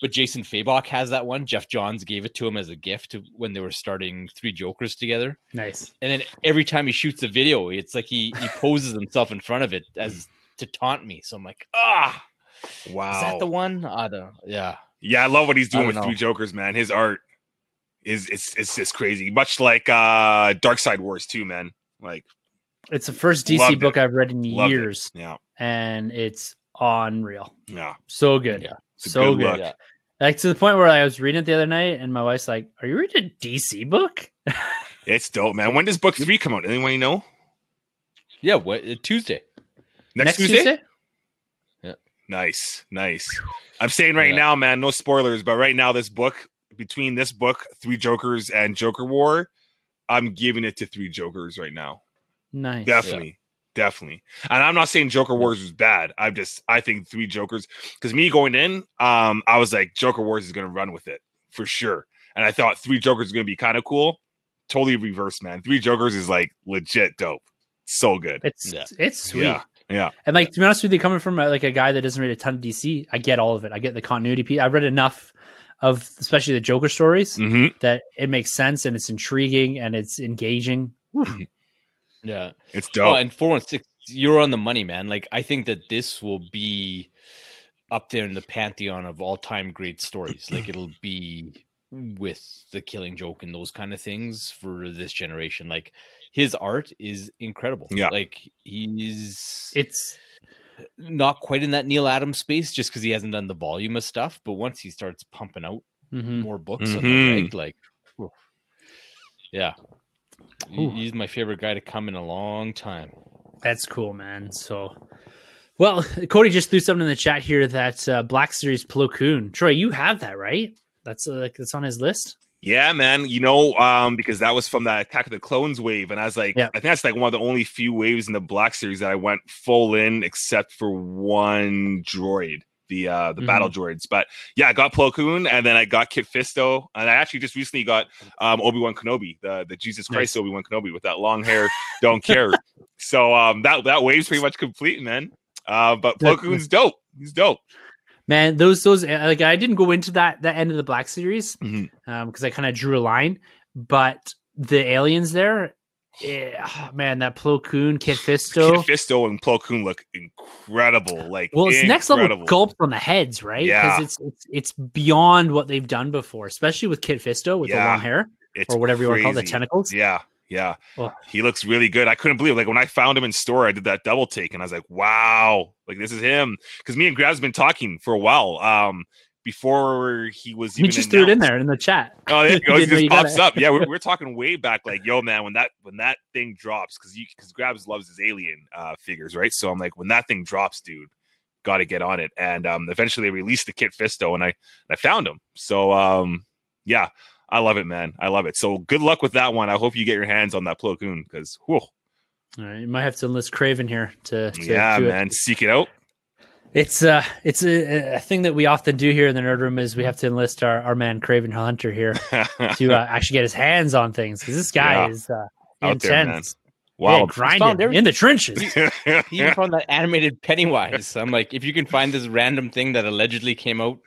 but Jason Fabok has that one. Geoff Johns gave it to him as a gift when they were starting three Jokers together. Nice. And then every time he shoots a video, it's like he he poses himself in front of it as to taunt me. So I'm like, ah, Wow. is that the one? I don't. Yeah. Yeah, I love what he's doing with know. Three Jokers, man. His art is it's it's just crazy. Much like uh Darkseid Wars too, man. Like, It's the first DC Loved it. book I've read in Loved it. years, yeah, and it's unreal. yeah. So good. Yeah. It's So good good. Yeah. Like to the point where I was reading it the other night, and my wife's like, "Are you reading a DC book?" It's dope, man. When does book three come out? Anyone know? Yeah, what uh, Tuesday? Next, Tuesday? Yeah. Nice, nice. I'm saying right Yeah. now, man, no spoilers, but right now, this book, between this book, Three Jokers, and Joker War, I'm giving it to Three Jokers right now. Nice. Definitely. Definitely. And I'm not saying Joker Wars was bad. I just I think three Jokers because me going in, um, I was like, Joker Wars is gonna run with it for sure. And I thought three Jokers is gonna be kind of cool. Totally reverse, man. Three Jokers is like legit dope. So good. It's Yeah. it's sweet. Yeah. Yeah. And like to be honest with you, coming from uh, like a guy that doesn't read a ton of DC, I get all of it. I get the continuity piece. I've read enough of especially the Joker stories hmm that it makes sense and it's intriguing and it's engaging. Yeah. It's Oh, dope. and 416, you're on the money, man. Like, I think that this will be up there in the pantheon of all time great stories. Like, it'll be with the killing joke and those kind of things for this generation. Like, his art is incredible. Yeah. Like, he's It's not quite in that Neal Adams space just because he hasn't done the volume of stuff. But once he starts pumping out mhm. more books on the Mhm. reg, like, whew. yeah. He- Ooh. He's my favorite guy to come in a long time. that's cool, man. So well, Cody just threw something in the chat here that uh, Black Series Plo Koon. Troy, you have that, right? That's uh, like that's on his list. Yeah, man. You know, um, because that was from the Attack of the Clones wave, and I was like, Yeah. I think that's like one of the only few waves in the Black series that I went full in, except for one droid. The uh the Mhm. battle droids. But yeah, I got Plo Koon, and then I got Kit Fisto, and I actually just recently got um Obi Wan Kenobi, the the Jesus Christ Nice. Obi Wan Kenobi with that long hair. Don't care. so um that that wave's pretty much complete, man. Uh, but Plo Koon's dope. He's dope. Man, those those uh, like I didn't go into that that end of the Black Series Mhm. um because I kind of drew a line, but the aliens there, yeah, man, that Plo Koon, Kit Fisto. Kit Fisto and Plo Koon look incredible. Like Well, it's next level incredible. gulp on the heads, right? Yeah. Because it's, it's it's beyond what they've done before, especially with Kit Fisto with the long hair It's or whatever you want to call it, the tentacles. Yeah, yeah. Oh. He looks really good. I couldn't believe it. like when I found him in store, I did that double take and I was like, wow, like this is him. Because me and Grab's been talking for a while. Um before he was even just threw it in there in the chat. Oh, there you go. It just pops up. Yeah, we're, we're talking way back, like, yo, man, when that when that thing drops, because you because Grabs loves his alien uh figures, right? So I'm like, when that thing drops, dude, got to get on it. And um eventually they released the Kit Fisto, and I I found him. So um yeah, I love it, man. I love it. So good luck with that one. I hope you get your hands on that Plo Koon because whew, All right, you might have to enlist Craven here to, to yeah, do it. man, seek it out. It's uh it's a, a thing that we often do here in the nerd room is we have to enlist our, our man Craven Hunter here to uh, actually get his hands on things because this guy Yeah. is uh, Out there, man. intense. wow. yeah, grinding found in the trenches. He even found that animated Pennywise. I'm like, if you can find this random thing that allegedly came out,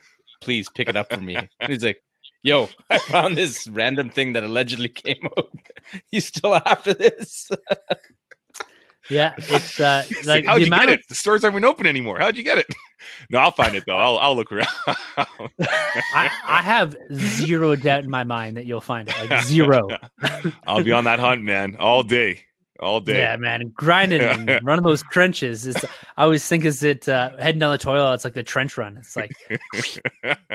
please pick it up for me. He's like, yo, I found this random thing that allegedly came out. You still after this? Yeah, it's uh It's like how'd you get of it? The stores aren't even open anymore. How'd you get it? No, I'll find it though. I'll I'll look around. I, I have zero doubt in my mind that you'll find it. Like zero. I'll be on that hunt, man, all day, all day. Yeah, man, grinding and running those trenches. It's I always think is it uh, heading down the toilet. It's like the trench run. It's like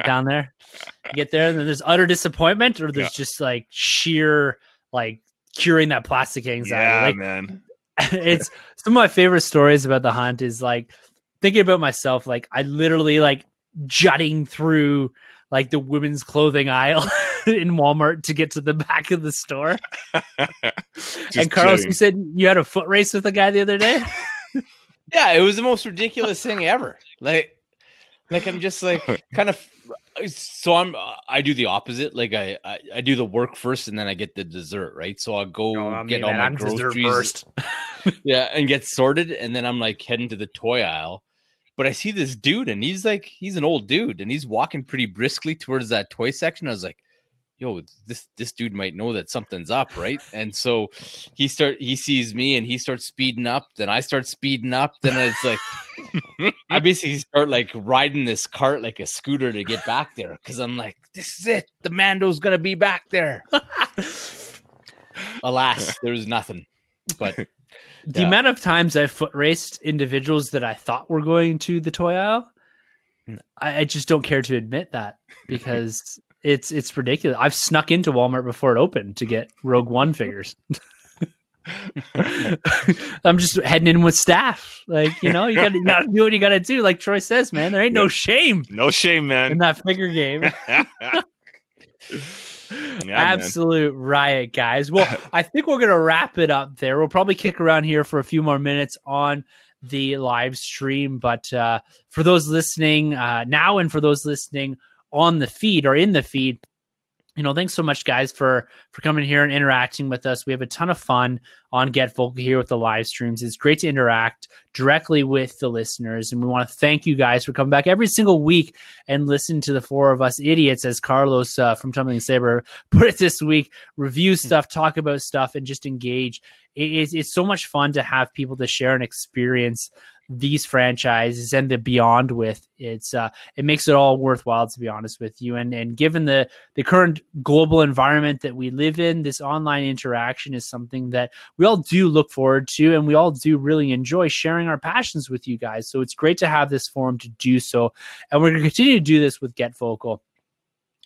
down there. You get there, and then there's utter disappointment, or there's just like sheer like curing that plastic anxiety. yeah, Like man. it's some of my favorite stories about the hunt is like thinking about myself. Like I literally like jutting through like the women's clothing aisle in Walmart to get to the back of the store. And Carlos, kidding. you said you had a foot race with a guy the other day. Yeah, it was the most ridiculous thing ever. Like, like I'm just like kind of. So I'm. uh, I do the opposite. Like I, I, I do the work first, and then I get the dessert. Right. So I'll go Oh, get all my groceries. yeah, and get sorted, and then I'm like heading to the toy aisle. But I see this dude, and he's like, he's an old dude, and he's walking pretty briskly towards that toy section. I was like, yo, this this dude might know that something's up, right? And so he start he sees me and he starts speeding up, then I start speeding up, then it's like I basically start like riding this cart like a scooter to get back there because I'm like, this is it. The Mando's gonna be back there. Alas, there's nothing. But The Yeah. amount of times I foot raced individuals that I thought were going to the toy aisle, I, I just don't care to admit that because it's it's ridiculous. I've snuck into Walmart before it opened to get Rogue One figures. I'm just heading in with staff, like you know, you gotta, you gotta do what you gotta do. Like Troy says, man, there ain't no shame no shame, man. in that figure game. man. Absolute riot, guys. Well, I think we're gonna wrap it up there. We'll probably kick around here for a few more minutes on the live stream, but uh, for those listening uh, now and for those listening on the feed or in the feed, you know, thanks so much, guys, for for coming here and interacting with us. We have a ton of fun on GetVokl here with the live streams. It's great to interact directly with the listeners, and we want to thank you guys for coming back every single week and listen to the four of us idiots, as Carlos uh, from Tumbling Saber put it this week. Review stuff, talk about stuff, and just engage. It- it's, it's so much fun to have people to share an experience these franchises and the beyond with. It's uh, it makes it all worthwhile to be honest with you. And and given the the current global environment that we live in, this online interaction is something that we all do look forward to, and we all do really enjoy sharing our passions with you guys. So it's great to have this forum to do so, and we're going to continue to do this with GetVokl.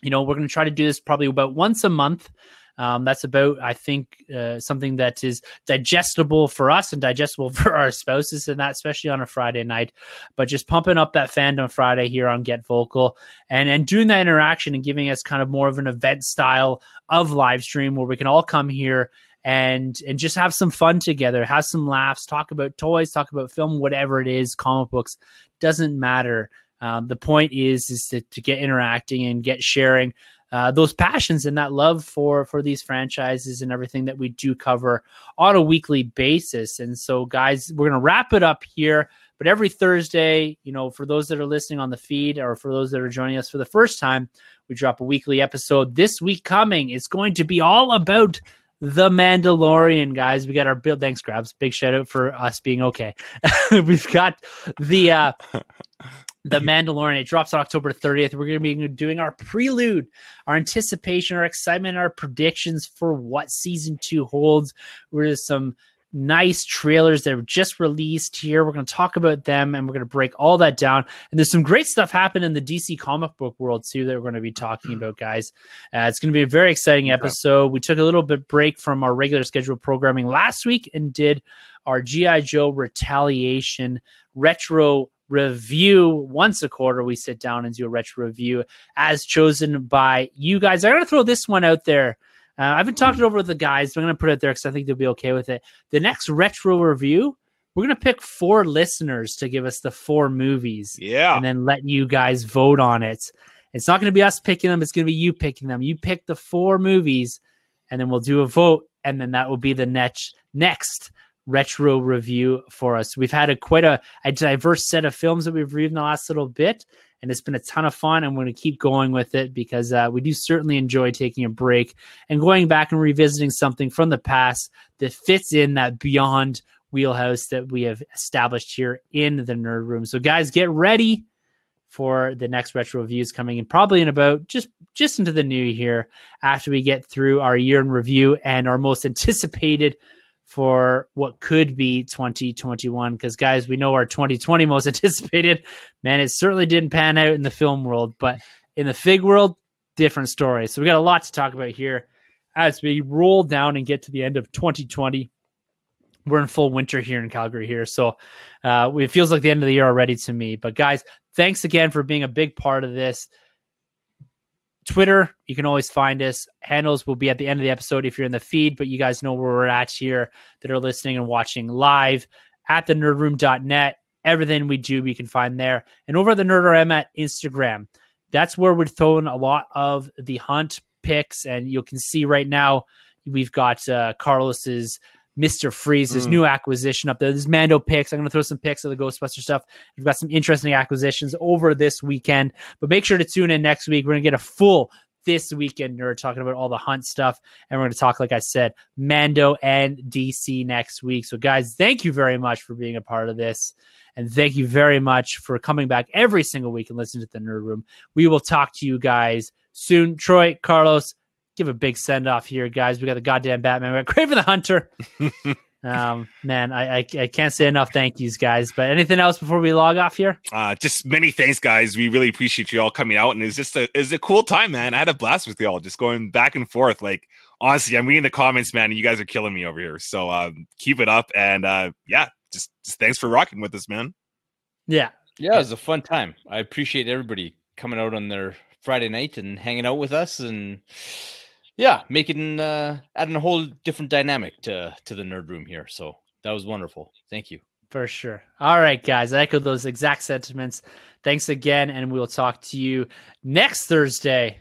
You know, we're going to try to do this probably about once a month. Um, that's about, I think, uh, something that is digestible for us and digestible for our spouses, and that especially on a Friday night. But just pumping up that fandom Friday here on GetVokl, and and doing that interaction and giving us kind of more of an event style of live stream where we can all come here and and just have some fun together, have some laughs, talk about toys, talk about film, whatever it is, comic books, doesn't matter. Um, the point is is to, to get interacting and get sharing uh, those passions and that love for for these franchises and everything that we do cover on a weekly basis. And so, guys, we're gonna wrap it up here. But every Thursday, you know, for those that are listening on the feed or for those that are joining us for the first time, we drop a weekly episode. This week coming it's going to be all about the Mandalorian, guys. We got our build. Thanks, Grabs. Big shout out for us being okay. We've got the uh the Mandalorian. It drops on October 30th. We're going to be doing our prelude, our anticipation, our excitement, our predictions for what season two holds. We're some nice trailers that were just released here. We're going to talk about them and we're going to break all that down. And there's some great stuff happening in the DC comic book world too that we're going to be talking about, guys. Uh, it's going to be a very exciting episode. We took a little bit break from our regular scheduled programming last week and did our GI Joe Retaliation retro review. Once a quarter we sit down and do a retro review as chosen by you guys. I'm going to throw this one out there. Uh, i've been talking over with the guys but i'm going to put it there because i think they'll be okay with it. The next retro review we're going to pick four listeners to give us the four movies Yeah. and then let you guys vote on it. It's not going to be us picking them it's going to be you picking them. You pick the four movies and then we'll do a vote and then that will be the next next retro review for us. We've had a quite a, a diverse set of films that we've reviewed in the last little bit, and it's been a ton of fun. I'm going to keep going with it because uh, we do certainly enjoy taking a break and going back and revisiting something from the past that fits in that beyond wheelhouse that we have established here in the nerd room. So, guys, get ready for the next retro reviews coming in probably in about just just into the new year after we get through our year in review and our most anticipated for what could be 2021 because guys we know our 2020 most anticipated. Man it certainly didn't pan out in the film world but in the fig world different story. So we got a lot to talk about here as we roll down and get to the end of 2020 we're in full winter here in calgary here so uh, it feels like the end of the year already to me. But guys thanks again for being a big part of this Twitter, you can always find us. Handles will be at the end of the episode if you're in the feed, but you guys know where we're at here that are listening and watching live at the nerdroom.net. Everything we do, we can find there. And over at the NerdRM at Instagram, that's where we're throwing a lot of the hunt picks. And you can see right now, we've got uh, Carlos's Mr. Freeze's Mm. new acquisition up there. There's Mando picks. I'm going to throw some picks of the Ghostbuster stuff. We've got some interesting acquisitions over this weekend. But make sure to tune in next week. We're going to get a full this weekend nerd talking about all the hunt stuff. And we're going to talk, like I said, Mando and DC next week. So, guys, thank you very much for being a part of this. And thank you very much for coming back every single week and listening to the Nerd Room. We will talk to you guys soon. Troy, Carlos, give a big send off here, guys. We got the goddamn Batman. We got Craven the Hunter. um, man, I, I I can't say enough thank yous, guys. But anything else before we log off here? Uh, just many thanks, guys. We really appreciate you all coming out, and it's just a it's a cool time, man. I had a blast with y'all, just going back and forth. Like honestly, I'm reading the comments, man, and you guys are killing me over here. So um, keep it up, and uh, yeah, just, just thanks for rocking with us, man. Yeah, Yeah, it was a fun time. I appreciate everybody coming out on their Friday night and hanging out with us and yeah, making uh adding a whole different dynamic to to the nerd room here. So that was wonderful. Thank you. For sure. All right, guys. I echo those exact sentiments. Thanks again, and we'll talk to you next Thursday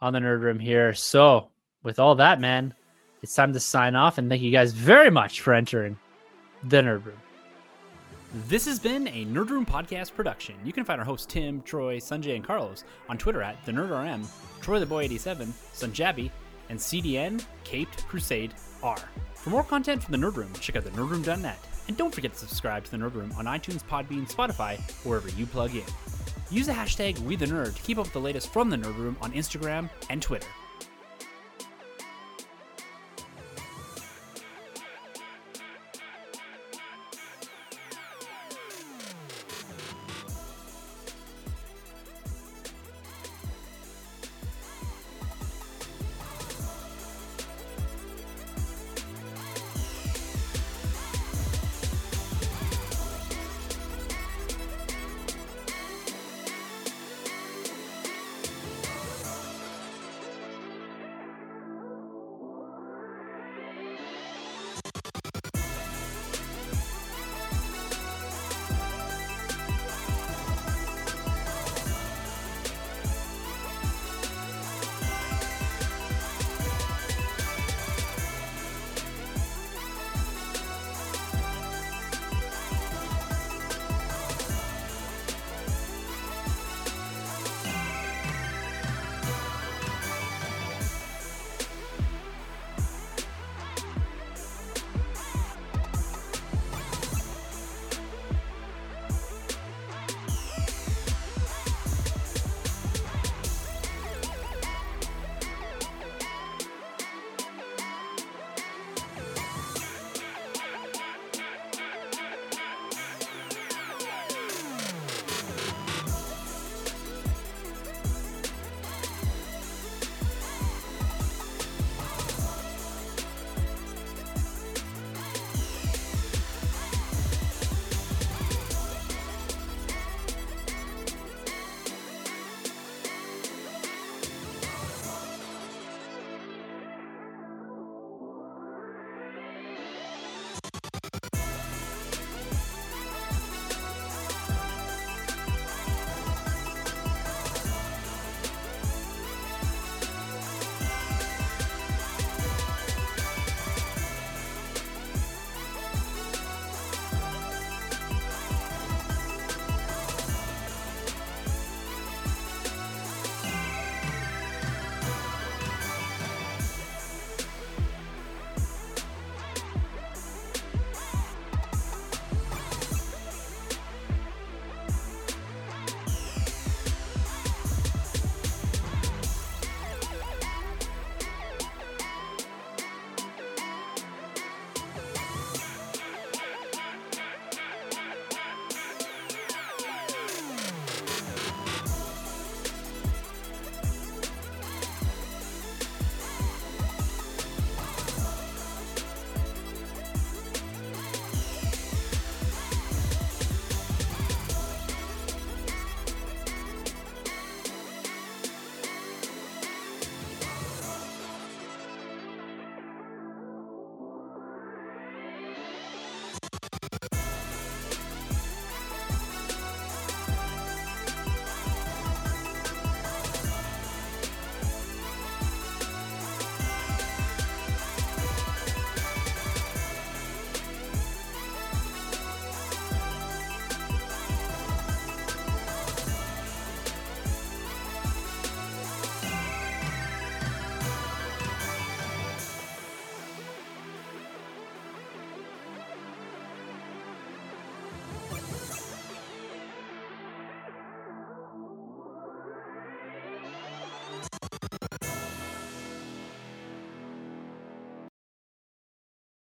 on the Nerd Room here. So, with all that, man, it's time to sign off, and thank you guys very much for entering the Nerd Room. This has been a Nerd Room podcast production. You can find our hosts Tim, Troy, Sanjay, and Carlos on Twitter at the NerdRM, Troy the Boy 87, Sunjabi, and CDN Caped Crusade R. For more content from the Nerd Room, check out the nerdroom.net. And don't forget to subscribe to the Nerd Room on iTunes, Podbean, Spotify, wherever you plug in. Use the hashtag WeTheNerd to keep up with the latest from the Nerd Room on Instagram and Twitter.